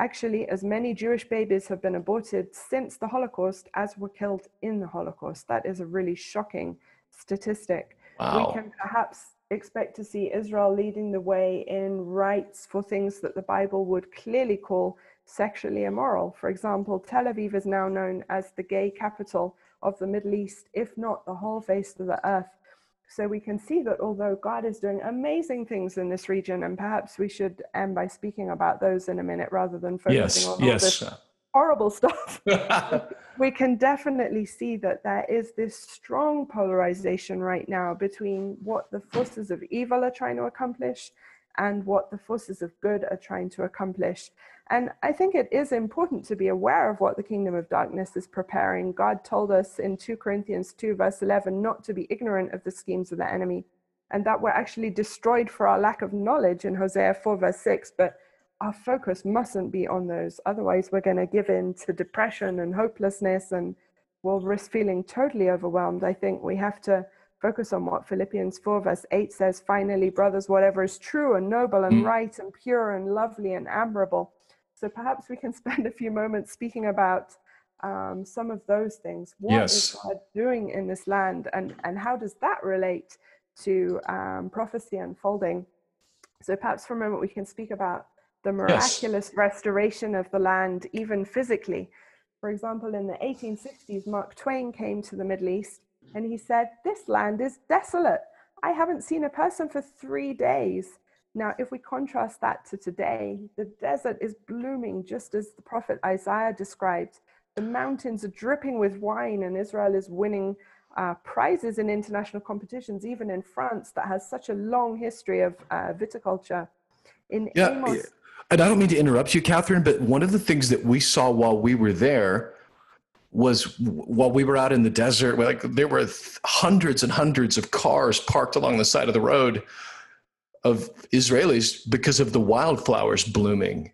[SPEAKER 3] Actually, as many Jewish babies have been aborted since the Holocaust as were killed in the Holocaust. That is a really shocking statistic.
[SPEAKER 2] Wow.
[SPEAKER 3] We can perhaps expect to see Israel leading the way in rights for things that the Bible would clearly call sexually immoral. For example, Tel Aviv is now known as the gay capital of the Middle East, if not the whole face of the earth. So we can see that although God is doing amazing things in this region, and perhaps we should end by speaking about those in a minute rather than focusing
[SPEAKER 2] yes,
[SPEAKER 3] on all
[SPEAKER 2] yes.
[SPEAKER 3] this horrible stuff. we can definitely see that there is this strong polarization right now between what the forces of evil are trying to accomplish and what the forces of good are trying to accomplish. And I think it is important to be aware of what the kingdom of darkness is preparing. God told us in 2 Corinthians 2, verse 11, not to be ignorant of the schemes of the enemy, and that we're actually destroyed for our lack of knowledge in Hosea 4, verse 6. But our focus mustn't be on those. Otherwise, we're going to give in to depression and hopelessness and we'll risk feeling totally overwhelmed. I think we have to focus on what Philippians 4, verse 8 says finally, brothers, whatever is true and noble and mm. right and pure and lovely and admirable. So perhaps we can spend a few moments speaking about um, some of those things. What yes. is God doing in this land, and, and how does that relate to um, prophecy unfolding? So perhaps for a moment we can speak about the miraculous yes. restoration of the land, even physically. For example, in the 1860s, Mark Twain came to the Middle East and he said, This land is desolate. I haven't seen a person for three days. Now, if we contrast that to today, the desert is blooming just as the prophet Isaiah described. The mountains are dripping with wine, and Israel is winning uh, prizes in international competitions, even in France, that has such a long history of uh, viticulture. In
[SPEAKER 2] yeah, Amos, and I don't mean to interrupt you, Katharine, but one of the things that we saw while we were there was while we were out in the desert, like there were hundreds and hundreds of cars parked along the side of the road of Israelis because of the wildflowers blooming.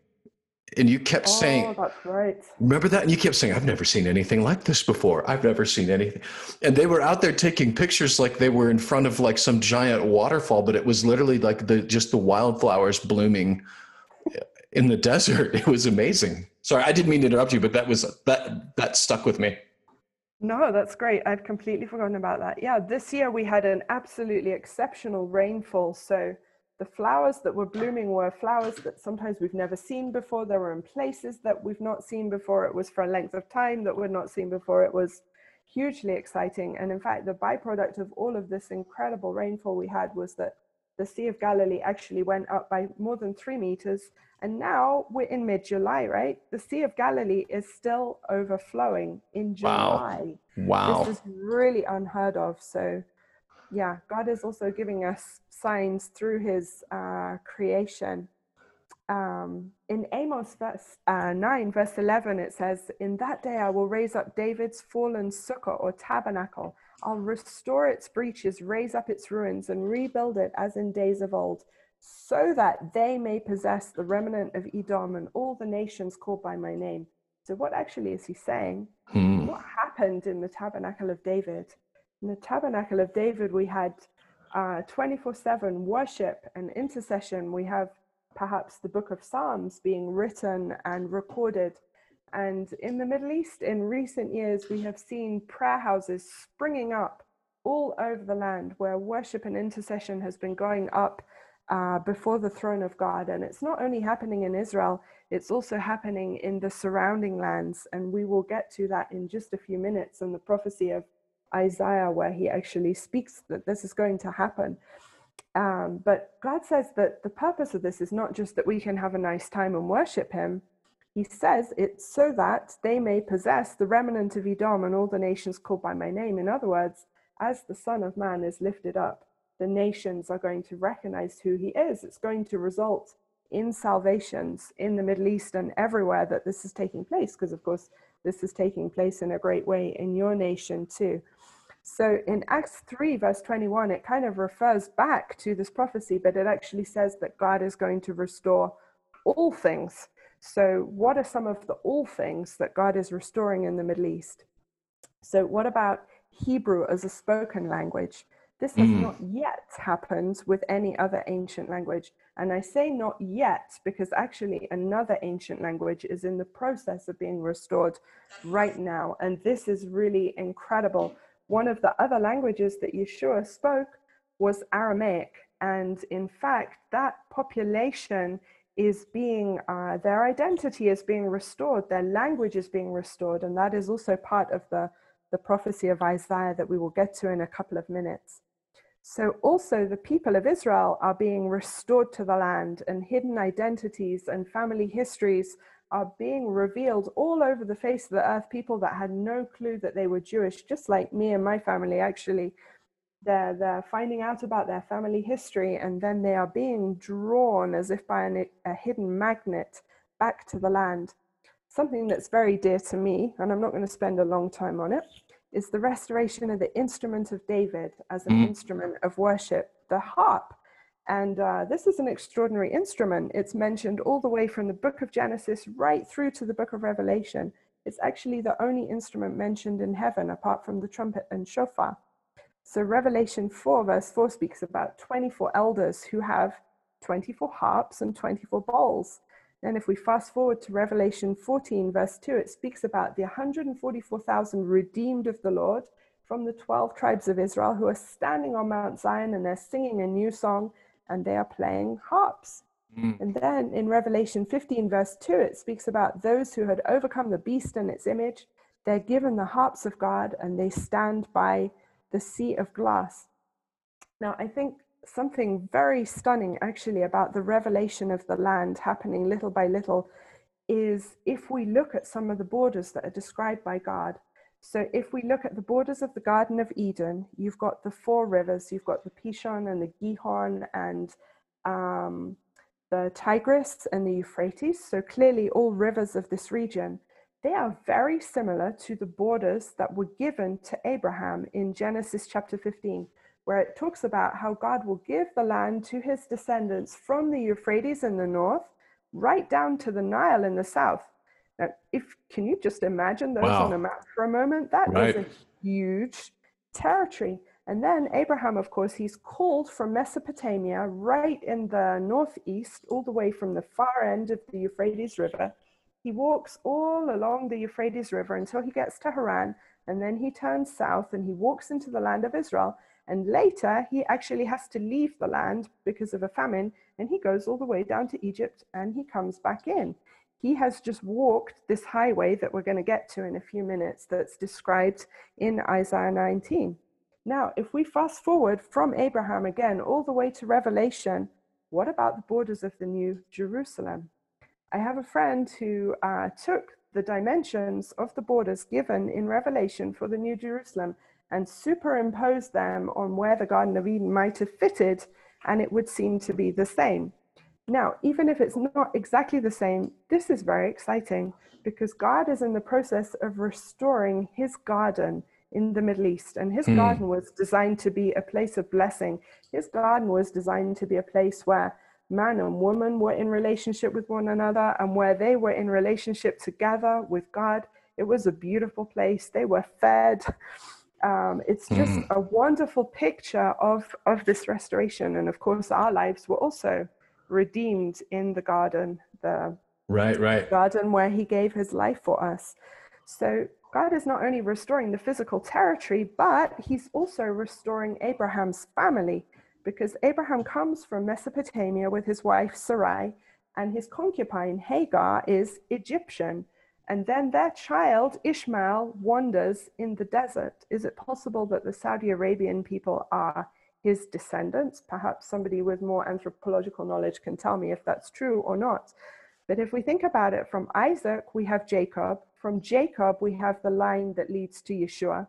[SPEAKER 2] And you kept
[SPEAKER 3] oh,
[SPEAKER 2] saying,
[SPEAKER 3] that's right.
[SPEAKER 2] Remember that? And you kept saying, I've never seen anything like this before. I've never seen anything. And they were out there taking pictures like they were in front of like some giant waterfall, but it was literally like the just the wildflowers blooming eh, in the desert. It was amazing. Sorry, I didn't mean to interrupt you, but that was that that stuck with me.
[SPEAKER 3] No, that's great. I'd completely forgotten about that. Yeah, this year we had an absolutely exceptional rainfall. So the flowers that were blooming were flowers that sometimes we've never seen before. They were in places that we've not seen before. It was for a length of time that we'd not seen before. It was hugely exciting. And in fact, the byproduct of all of this incredible rainfall we had was that the Sea of Galilee actually went up by more than three meters. And now we're in mid July, right? The Sea of Galilee is still overflowing in July.
[SPEAKER 2] Wow.
[SPEAKER 3] wow. This is really unheard of. So, yeah, God is also giving us signs through his uh, creation. Um, in Amos verse, uh, 9, verse 11, it says, In that day I will raise up David's fallen sukkah or tabernacle I'll restore its breaches, raise up its ruins, and rebuild it as in days of old, so that they may possess the remnant of Edom and all the nations called by my name. So, what actually is he saying? Hmm. What happened in the tabernacle of David? In the tabernacle of David, we had 24 uh, 7 worship and intercession. We have perhaps the book of Psalms being written and recorded and in the Middle East, in recent years, we have seen prayer houses springing up all over the land where worship and intercession has been going up uh, before the throne of God. And it's not only happening in Israel, it's also happening in the surrounding lands. And we will get to that in just a few minutes and the prophecy of Isaiah, where he actually speaks that this is going to happen. Um, but God says that the purpose of this is not just that we can have a nice time and worship Him, he says it's so that they may possess the remnant of Edom and all the nations called by my name. In other words, as the Son of Man is lifted up, the nations are going to recognize who he is. It's going to result in salvations in the Middle East and everywhere that this is taking place, because of course, this is taking place in a great way in your nation too. So in Acts 3, verse 21, it kind of refers back to this prophecy, but it actually says that God is going to restore all things so, what are some of the all things that God is restoring in the Middle East? So, what about Hebrew as a spoken language? This has mm. not yet happened with any other ancient language. And I say not yet because actually another ancient language is in the process of being restored right now. And this is really incredible. One of the other languages that Yeshua spoke was Aramaic. And in fact, that population is being, uh, their identity is being restored, their language is being restored. And that is also part of the, the prophecy of Isaiah that we will get to in a couple of minutes. So, also, the people of Israel are being restored to the land, and hidden identities and family histories are being revealed all over the face of the earth. People that had no clue that they were Jewish, just like me and my family, actually, they're, they're finding out about their family history, and then they are being drawn as if by an, a hidden magnet back to the land. Something that's very dear to me, and I'm not going to spend a long time on it is the restoration of the instrument of David as an mm. instrument of worship, the harp. And uh, this is an extraordinary instrument. It's mentioned all the way from the book of Genesis right through to the book of Revelation. It's actually the only instrument mentioned in heaven apart from the trumpet and shofar. So, Revelation 4, verse 4 speaks about 24 elders who have 24 harps and 24 bowls. And if we fast forward to Revelation 14, verse 2, it speaks about the 144,000 redeemed of the Lord from the 12 tribes of Israel who are standing on Mount Zion and they're singing a new song and they are playing harps. Mm. And then in Revelation 15, verse 2, it speaks about those who had overcome the beast and its image. They're given the harps of God and they stand by the sea of glass. Now, I think something very stunning actually about the revelation of the land happening little by little is if we look at some of the borders that are described by God. So if we look at the borders of the Garden of Eden, you've got the four rivers, you've got the Pishon and the Gihon and um, the Tigris and the Euphrates. So clearly all rivers of this region. They are very similar to the borders that were given to Abraham in Genesis chapter 15 where it talks about how God will give the land to his descendants from the Euphrates in the north right down to the Nile in the south. Now, if can you just imagine those wow. on a map for a moment? That right. is a huge territory. And then Abraham, of course, he's called from Mesopotamia, right in the northeast, all the way from the far end of the Euphrates River. He walks all along the Euphrates River until he gets to Haran, and then he turns south and he walks into the land of Israel. And later, he actually has to leave the land because of a famine, and he goes all the way down to Egypt and he comes back in. He has just walked this highway that we're going to get to in a few minutes that's described in Isaiah 19. Now, if we fast forward from Abraham again all the way to Revelation, what about the borders of the New Jerusalem? I have a friend who uh, took the dimensions of the borders given in Revelation for the New Jerusalem and superimposed them on where the Garden of Eden might have fitted, and it would seem to be the same. Now, even if it's not exactly the same, this is very exciting because God is in the process of restoring his garden in the Middle East. And his mm. garden was designed to be a place of blessing. His garden was designed to be a place where man and woman were in relationship with one another and where they were in relationship together with God. It was a beautiful place. They were fed um, it's just mm. a wonderful picture of of this restoration and of course our lives were also redeemed in the garden the
[SPEAKER 2] right right
[SPEAKER 3] garden where he gave his life for us so god is not only restoring the physical territory but he's also restoring abraham's family because abraham comes from mesopotamia with his wife sarai and his concubine hagar is egyptian and then their child, Ishmael, wanders in the desert. Is it possible that the Saudi Arabian people are his descendants? Perhaps somebody with more anthropological knowledge can tell me if that's true or not. But if we think about it, from Isaac, we have Jacob. From Jacob, we have the line that leads to Yeshua.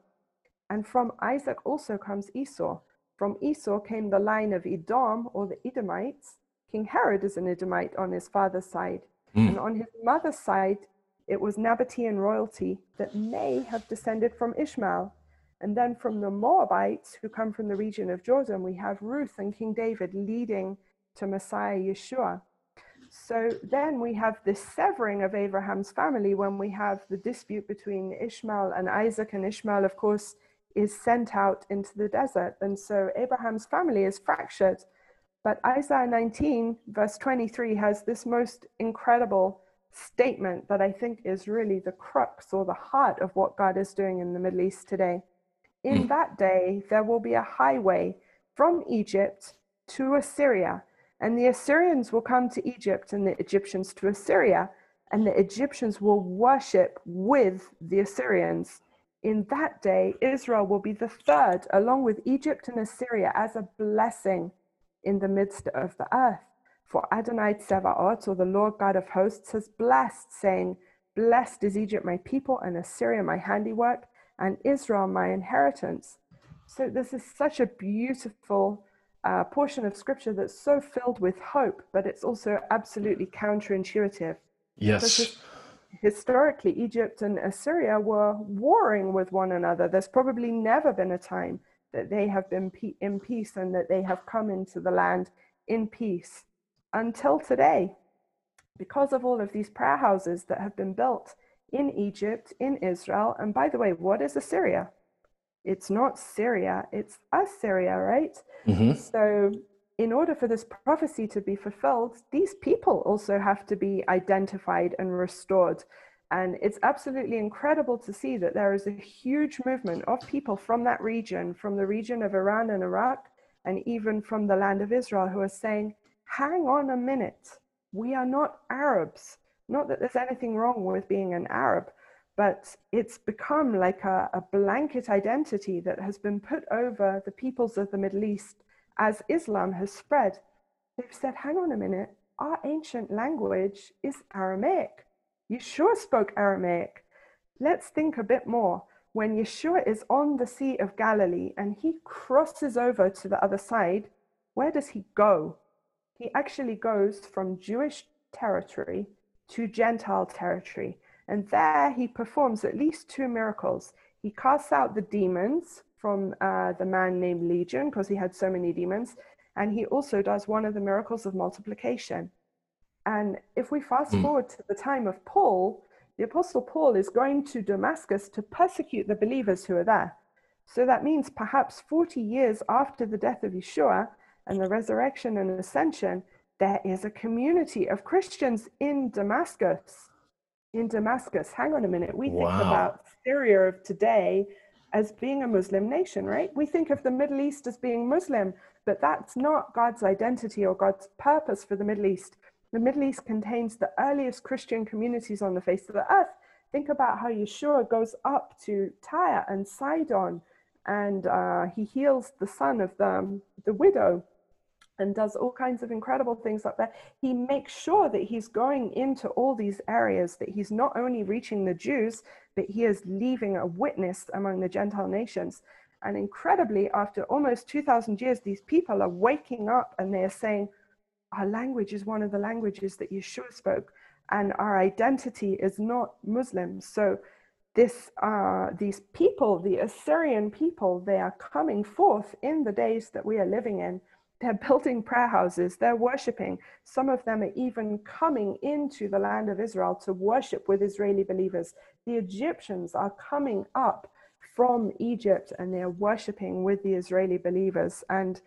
[SPEAKER 3] And from Isaac also comes Esau. From Esau came the line of Edom or the Edomites. King Herod is an Edomite on his father's side. Mm. And on his mother's side, it was Nabatean royalty that may have descended from Ishmael. And then from the Moabites, who come from the region of Jordan, we have Ruth and King David leading to Messiah Yeshua. So then we have this severing of Abraham's family when we have the dispute between Ishmael and Isaac. And Ishmael, of course, is sent out into the desert. And so Abraham's family is fractured. But Isaiah 19, verse 23, has this most incredible statement that I think is really the crux or the heart of what God is doing in the Middle East today. In mm. that day, there will be a highway from Egypt to Assyria, and the Assyrians will come to Egypt and the Egyptians to Assyria, and the Egyptians will worship with the Assyrians. In that day, Israel will be the third, along with Egypt and Assyria, as a blessing in the midst of the earth. For Adonai Tsevaot, or the Lord God of hosts, has blessed, saying, Blessed is Egypt, my people, and Assyria, my handiwork, and Israel, my inheritance. So, this is such a beautiful uh, portion of scripture that's so filled with hope, but it's also absolutely counterintuitive.
[SPEAKER 2] Yes.
[SPEAKER 3] Historically, Egypt and Assyria were warring with one another. There's probably never been a time that they have been in peace and that they have come into the land in peace until today. Because of all of these prayer houses that have been built in Egypt, in Israel. And by the way, what is Assyria? It's not Syria, it's Assyria, right? Mm-hmm. So, in order for this prophecy to be fulfilled, these people also have to be identified and restored. And it's absolutely incredible to see that there is a huge movement of people from that region, from the region of Iran and Iraq, and even from the land of Israel, who are saying, hang on a minute, we are not Arabs. Not that there's anything wrong with being an Arab, but it's become like a, a, blanket identity that has been put over the peoples of the Middle East as Islam has spread. They've said, hang on a minute, our ancient language is Aramaic. Yeshua spoke Aramaic. Let's think a bit more. When Yeshua is on the Sea of Galilee and he crosses over to the other side, where does he go? He actually goes from Jewish territory to Gentile territory. And there he performs at least two miracles. He casts out the demons from uh, the man named Legion because he had so many demons. And he also does one of the miracles of multiplication. And if we fast mm. forward to the time of Paul, the Apostle Paul is going to Damascus to persecute the believers who are there. So that means perhaps 40 years after the death of Yeshua and the resurrection and ascension, there is a community of Christians in Damascus. In Damascus, hang on a minute. We wow. think about Syria of today as being a Muslim nation, right? We think of the Middle East as being Muslim, but that's not God's identity or God's purpose for the Middle East. The Middle East contains the earliest Christian communities on the face of the earth. Think about how Yeshua goes up to Tyre and Sidon and uh, he heals the son of the, the widow and does all kinds of incredible things up there. He makes sure that he's going into all these areas, that he's not only reaching the Jews, but he is leaving a witness among the Gentile nations. And incredibly, after almost 2,000 years, these people are waking up and they are saying, Our language is one of the languages that Yeshua spoke, and our identity is not Muslim. So, this, uh, these people, the Assyrian people, they are coming forth in the days that we are living in they're building prayer houses, they're worshiping. Some of them are even coming into the land of Israel to worship with Israeli believers. The Egyptians are coming up from Egypt and they're worshiping with the Israeli believers. And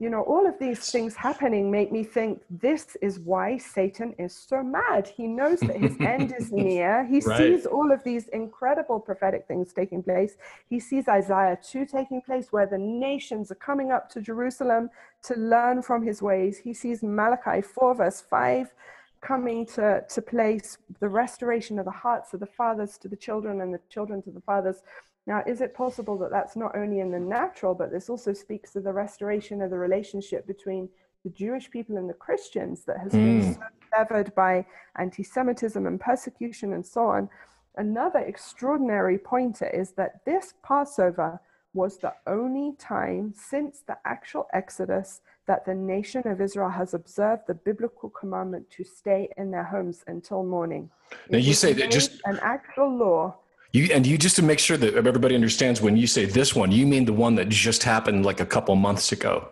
[SPEAKER 3] you know, all of these things happening make me think this is why Satan is so mad. He knows that his end is near. He right. sees all of these incredible prophetic things taking place. He sees Isaiah 2 taking place, where the nations are coming up to Jerusalem to learn from his ways. He sees Malachi 4, verse 5 coming to, to place the restoration of the hearts of the fathers to the children and the children to the fathers now, is it possible that that's not only in the natural, but this also speaks to the restoration of the relationship between the Jewish people and the Christians that has mm. been so severed by anti Semitism and persecution and so on? Another extraordinary pointer is that this Passover was the only time since the actual Exodus that the nation of Israel has observed the biblical commandment to stay in their homes until morning.
[SPEAKER 2] Now, it you say that just
[SPEAKER 3] an actual law
[SPEAKER 2] you and you just to make sure that everybody understands when you say this one, you mean the one that just happened like a couple months ago.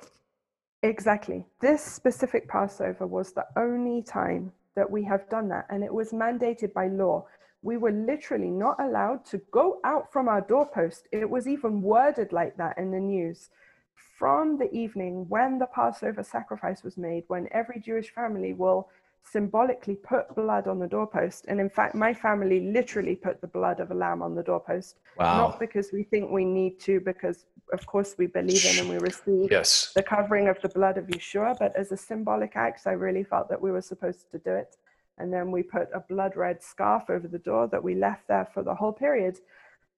[SPEAKER 3] Exactly. This specific Passover was the only time that we have done that. And it was mandated by law. We were literally not allowed to go out from our doorpost. It was even worded like that in the news. From the evening when the Passover sacrifice was made, when every Jewish family will symbolically put blood on the doorpost. And in fact, my family literally put the blood of a lamb on the doorpost.
[SPEAKER 2] Wow.
[SPEAKER 3] Not because we think we need to, because of course we believe in and we receive
[SPEAKER 2] yes.
[SPEAKER 3] the covering of the blood of Yeshua, but as a symbolic act, I really felt that we were supposed to do it. And then we put a blood red scarf over the door that we left there for the whole period.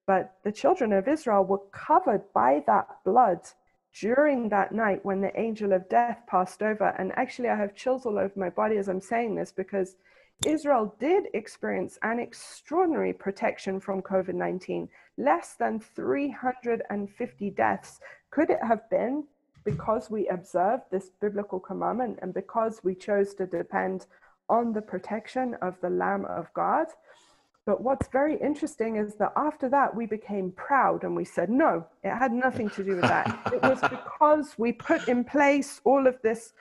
[SPEAKER 3] But the children of Israel were covered by that blood during that night when the angel of death passed over. And actually, I have chills all over my body as I'm saying this because Israel did experience an extraordinary protection from COVID 19. Less than 350 deaths. Could it have been because we observed this biblical commandment and because we chose to depend on the protection of the Lamb of God? But what's very interesting is that after that, we became proud and we said, no, it had nothing to do with that. it was because we put in place all of this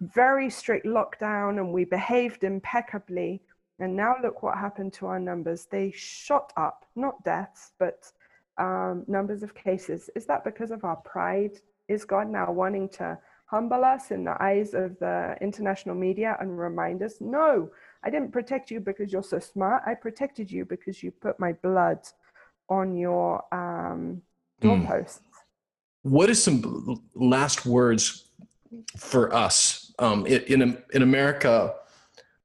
[SPEAKER 3] very strict lockdown and we behaved impeccably. And now look what happened to our numbers. They shot up, not deaths, but um, numbers of cases. Is that because of our pride? Is God now wanting to humble us in the eyes of the international media and remind us, no, I didn't protect you because you're so smart. I protected you because you put my blood on your um, hmm. doorposts. Mm.
[SPEAKER 2] What is some last words for us um, in in America?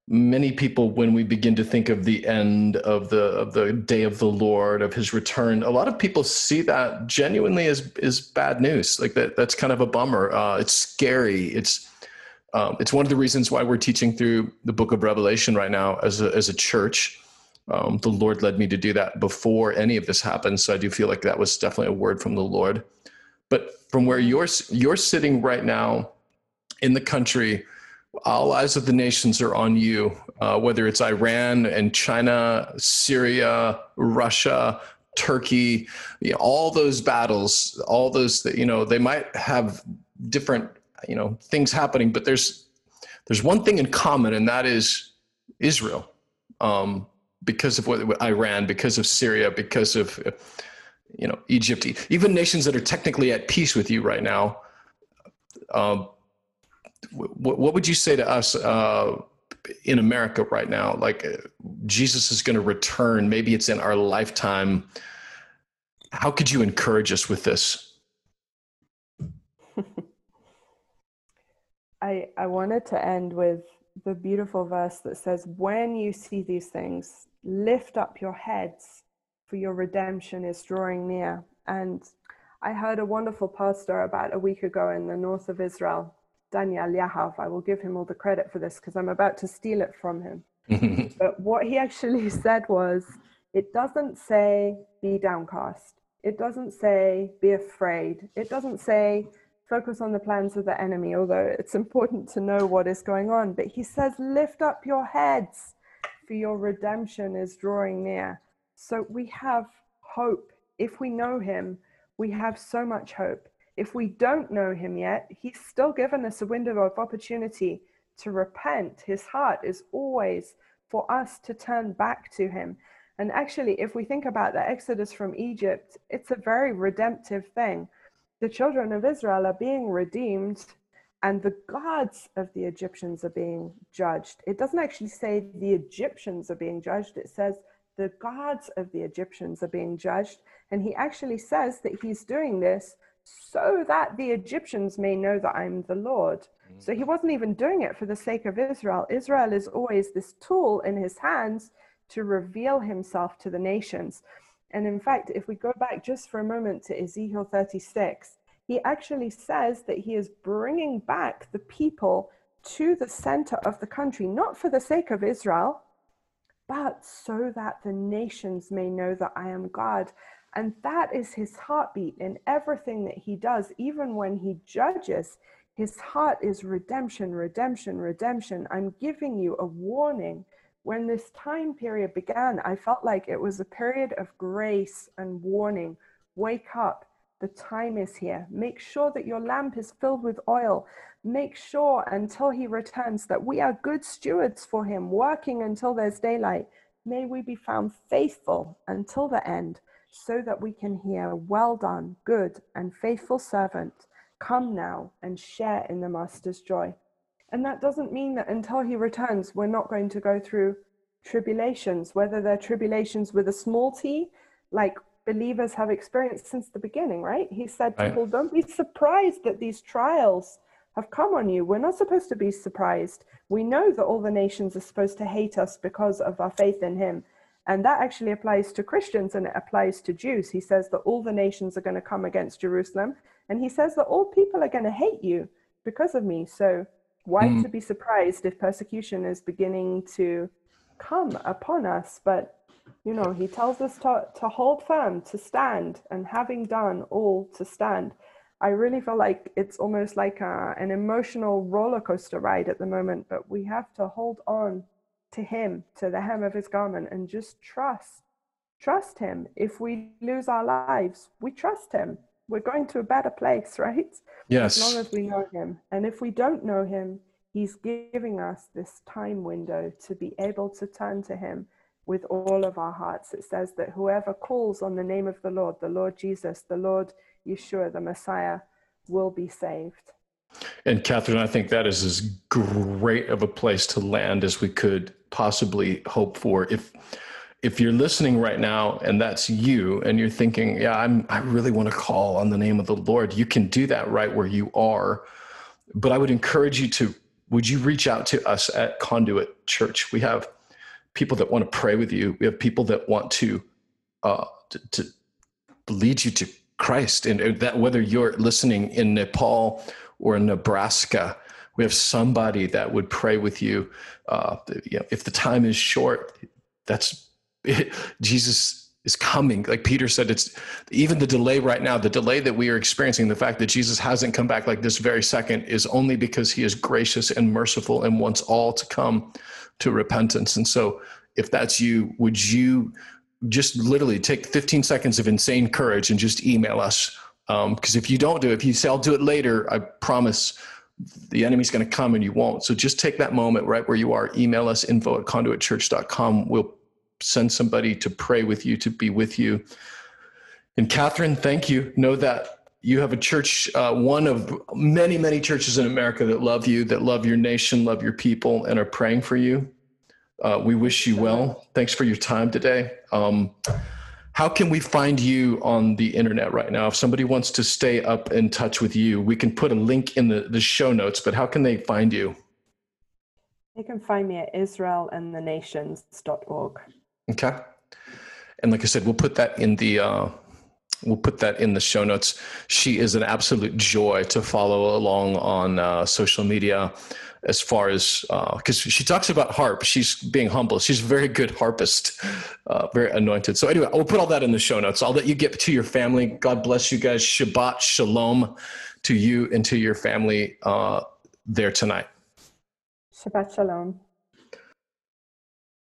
[SPEAKER 2] Many people, when we begin to think of the end of the of the day of the Lord, of His return, a lot of people see that genuinely as is bad news. Like that, that's kind of a bummer. Uh, it's scary. It's um, it's one of the reasons why we're teaching through the book of Revelation right now as a, as a church. Um, the Lord led me to do that before any of this happened. So I do feel like that was definitely a word from the Lord. But from where you're, you're sitting right now in the country, all eyes of the nations are on you, uh, whether it's Iran and China, Syria, Russia, Turkey, you know, all those battles, all those that, you know, they might have different you know things happening but there's there's one thing in common and that is israel um, because of what iran because of syria because of you know egypt even nations that are technically at peace with you right now. Um, what, what would you say to us uh, in america right now? Like jesus is going to return maybe it's in our lifetime. How could you encourage us with this
[SPEAKER 3] I, I wanted to end with the beautiful verse that says, When you see these things, lift up your heads, for your redemption is drawing near. And I heard a wonderful pastor about a week ago in the north of Israel, Daniel Yahav. I will give him all the credit for this because I'm about to steal it from him. but what he actually said was, it doesn't say be downcast. It doesn't say be afraid. It doesn't say focus on the plans of the enemy, although it's important to know what is going on. But he says, Lift up your heads, for your redemption is drawing near. So we have hope. If we know him, we have so much hope. If we don't know him yet, he's still given us a window of opportunity to repent. His heart is always for us to turn back to him. And actually, if we think about the exodus from Egypt, it's a very redemptive thing the children of Israel are being redeemed and the gods of the Egyptians are being judged. It doesn't actually say the Egyptians are being judged, it says the gods of the Egyptians are being judged. And he actually says that he's doing this so that the Egyptians may know that I'm the Lord. So he mm. wasn't even doing it for the sake of Israel. Israel is always this tool in his hands to reveal himself to the nations. And in fact, if we go back just for a moment to Ezekiel 36, he actually says that he is bringing back the people to the center of the country, not for the sake of Israel, but so that the nations may know that I am God. And that is his heartbeat in everything that he does, even when he judges. His heart is redemption, redemption, redemption. I'm giving you a warning when this time period began, I felt like it was a period of grace and warning. Wake up. The time is here. Make sure that your lamp is filled with oil. Make sure until he returns that we are good stewards for him, working until there's daylight. May we be found faithful until the end, so that we can hear, Well done, good and faithful servant. Come now and share in the Master's joy. And that doesn't mean that until he returns, we're not going to go through tribulations, whether they're tribulations with a small t, like believers have experienced since the beginning, right? He said, right. People, don't be surprised that these trials have come on you. We're not supposed to be surprised. We know that all the nations are supposed to hate us because of our faith in him. And that actually applies to Christians and it applies to Jews. He says that all the nations are going to come against Jerusalem. And he says that all people are going to hate you because of me. So why mm. to be surprised if persecution is beginning to come upon us? But, you know, he tells us to, to hold firm, to stand, and having done all to stand. I really feel like it's almost like a, an emotional roller coaster ride at the moment, but we have to hold on to Him, to the hem of His garment, and just trust. Trust Him. If we lose our lives, we trust Him. We're going to a better place, right?
[SPEAKER 2] Yes.
[SPEAKER 3] As long as we know Him. And if we don't know Him, He's giving us this time window to be able to turn to Him with all of our hearts. It says that whoever calls on the name of the Lord, the Lord Jesus, the Lord Yeshua, the Messiah, will be saved.
[SPEAKER 2] And Katharine, I think that is as great of a place to land as we could possibly hope for. If if you're listening right now and that's you and you're thinking, yeah, I'm I really want to call on the name of the Lord, you can do that right where you are. But I would encourage you to would you reach out to us at Conduit Church? We have people that want to pray with you. We have people that want to uh, to, to lead you to Christ. And that whether you're listening in Nepal or in Nebraska, we have somebody that would pray with you. Uh, you know, if the time is short, that's it. Jesus is coming. Like Peter said, it's even the delay right now, the delay that we are experiencing, the fact that Jesus hasn't come back like this very second is only because he is gracious and merciful and wants all to come to repentance. And so if that's you, would you just literally take 15 seconds of insane courage and just email us. Because um, if you don't do it, if you say, I'll do it later, I promise the enemy's going to come and you won't. So just take that moment right where you are. Email us info at conduitchurch.com. We'll send somebody to pray with you, to be with you. And Katharine, thank you. Know that you have a church, uh, one of many, many churches in America that love you, that love your nation, love your people, and are praying for you. Uh, we wish you well. Thanks for your time today. Um, how can we find you on the internet right now? If somebody wants to stay up in touch with you, we can put a link in the, the show notes, but how can they find you?
[SPEAKER 3] They can find me at israelandthenations.org.
[SPEAKER 2] Okay. And like I said, we'll put that in the uh, we'll put that in the show notes. She is an absolute joy to follow along on uh, social media as far as because uh, she talks about harp. She's being humble. She's a very good harpist, uh, very anointed. So anyway, i'll put all that in the show notes. I'll let you get to your family. God bless you guys. Shabbat shalom to you and to your family uh, there tonight.
[SPEAKER 3] Shabbat shalom.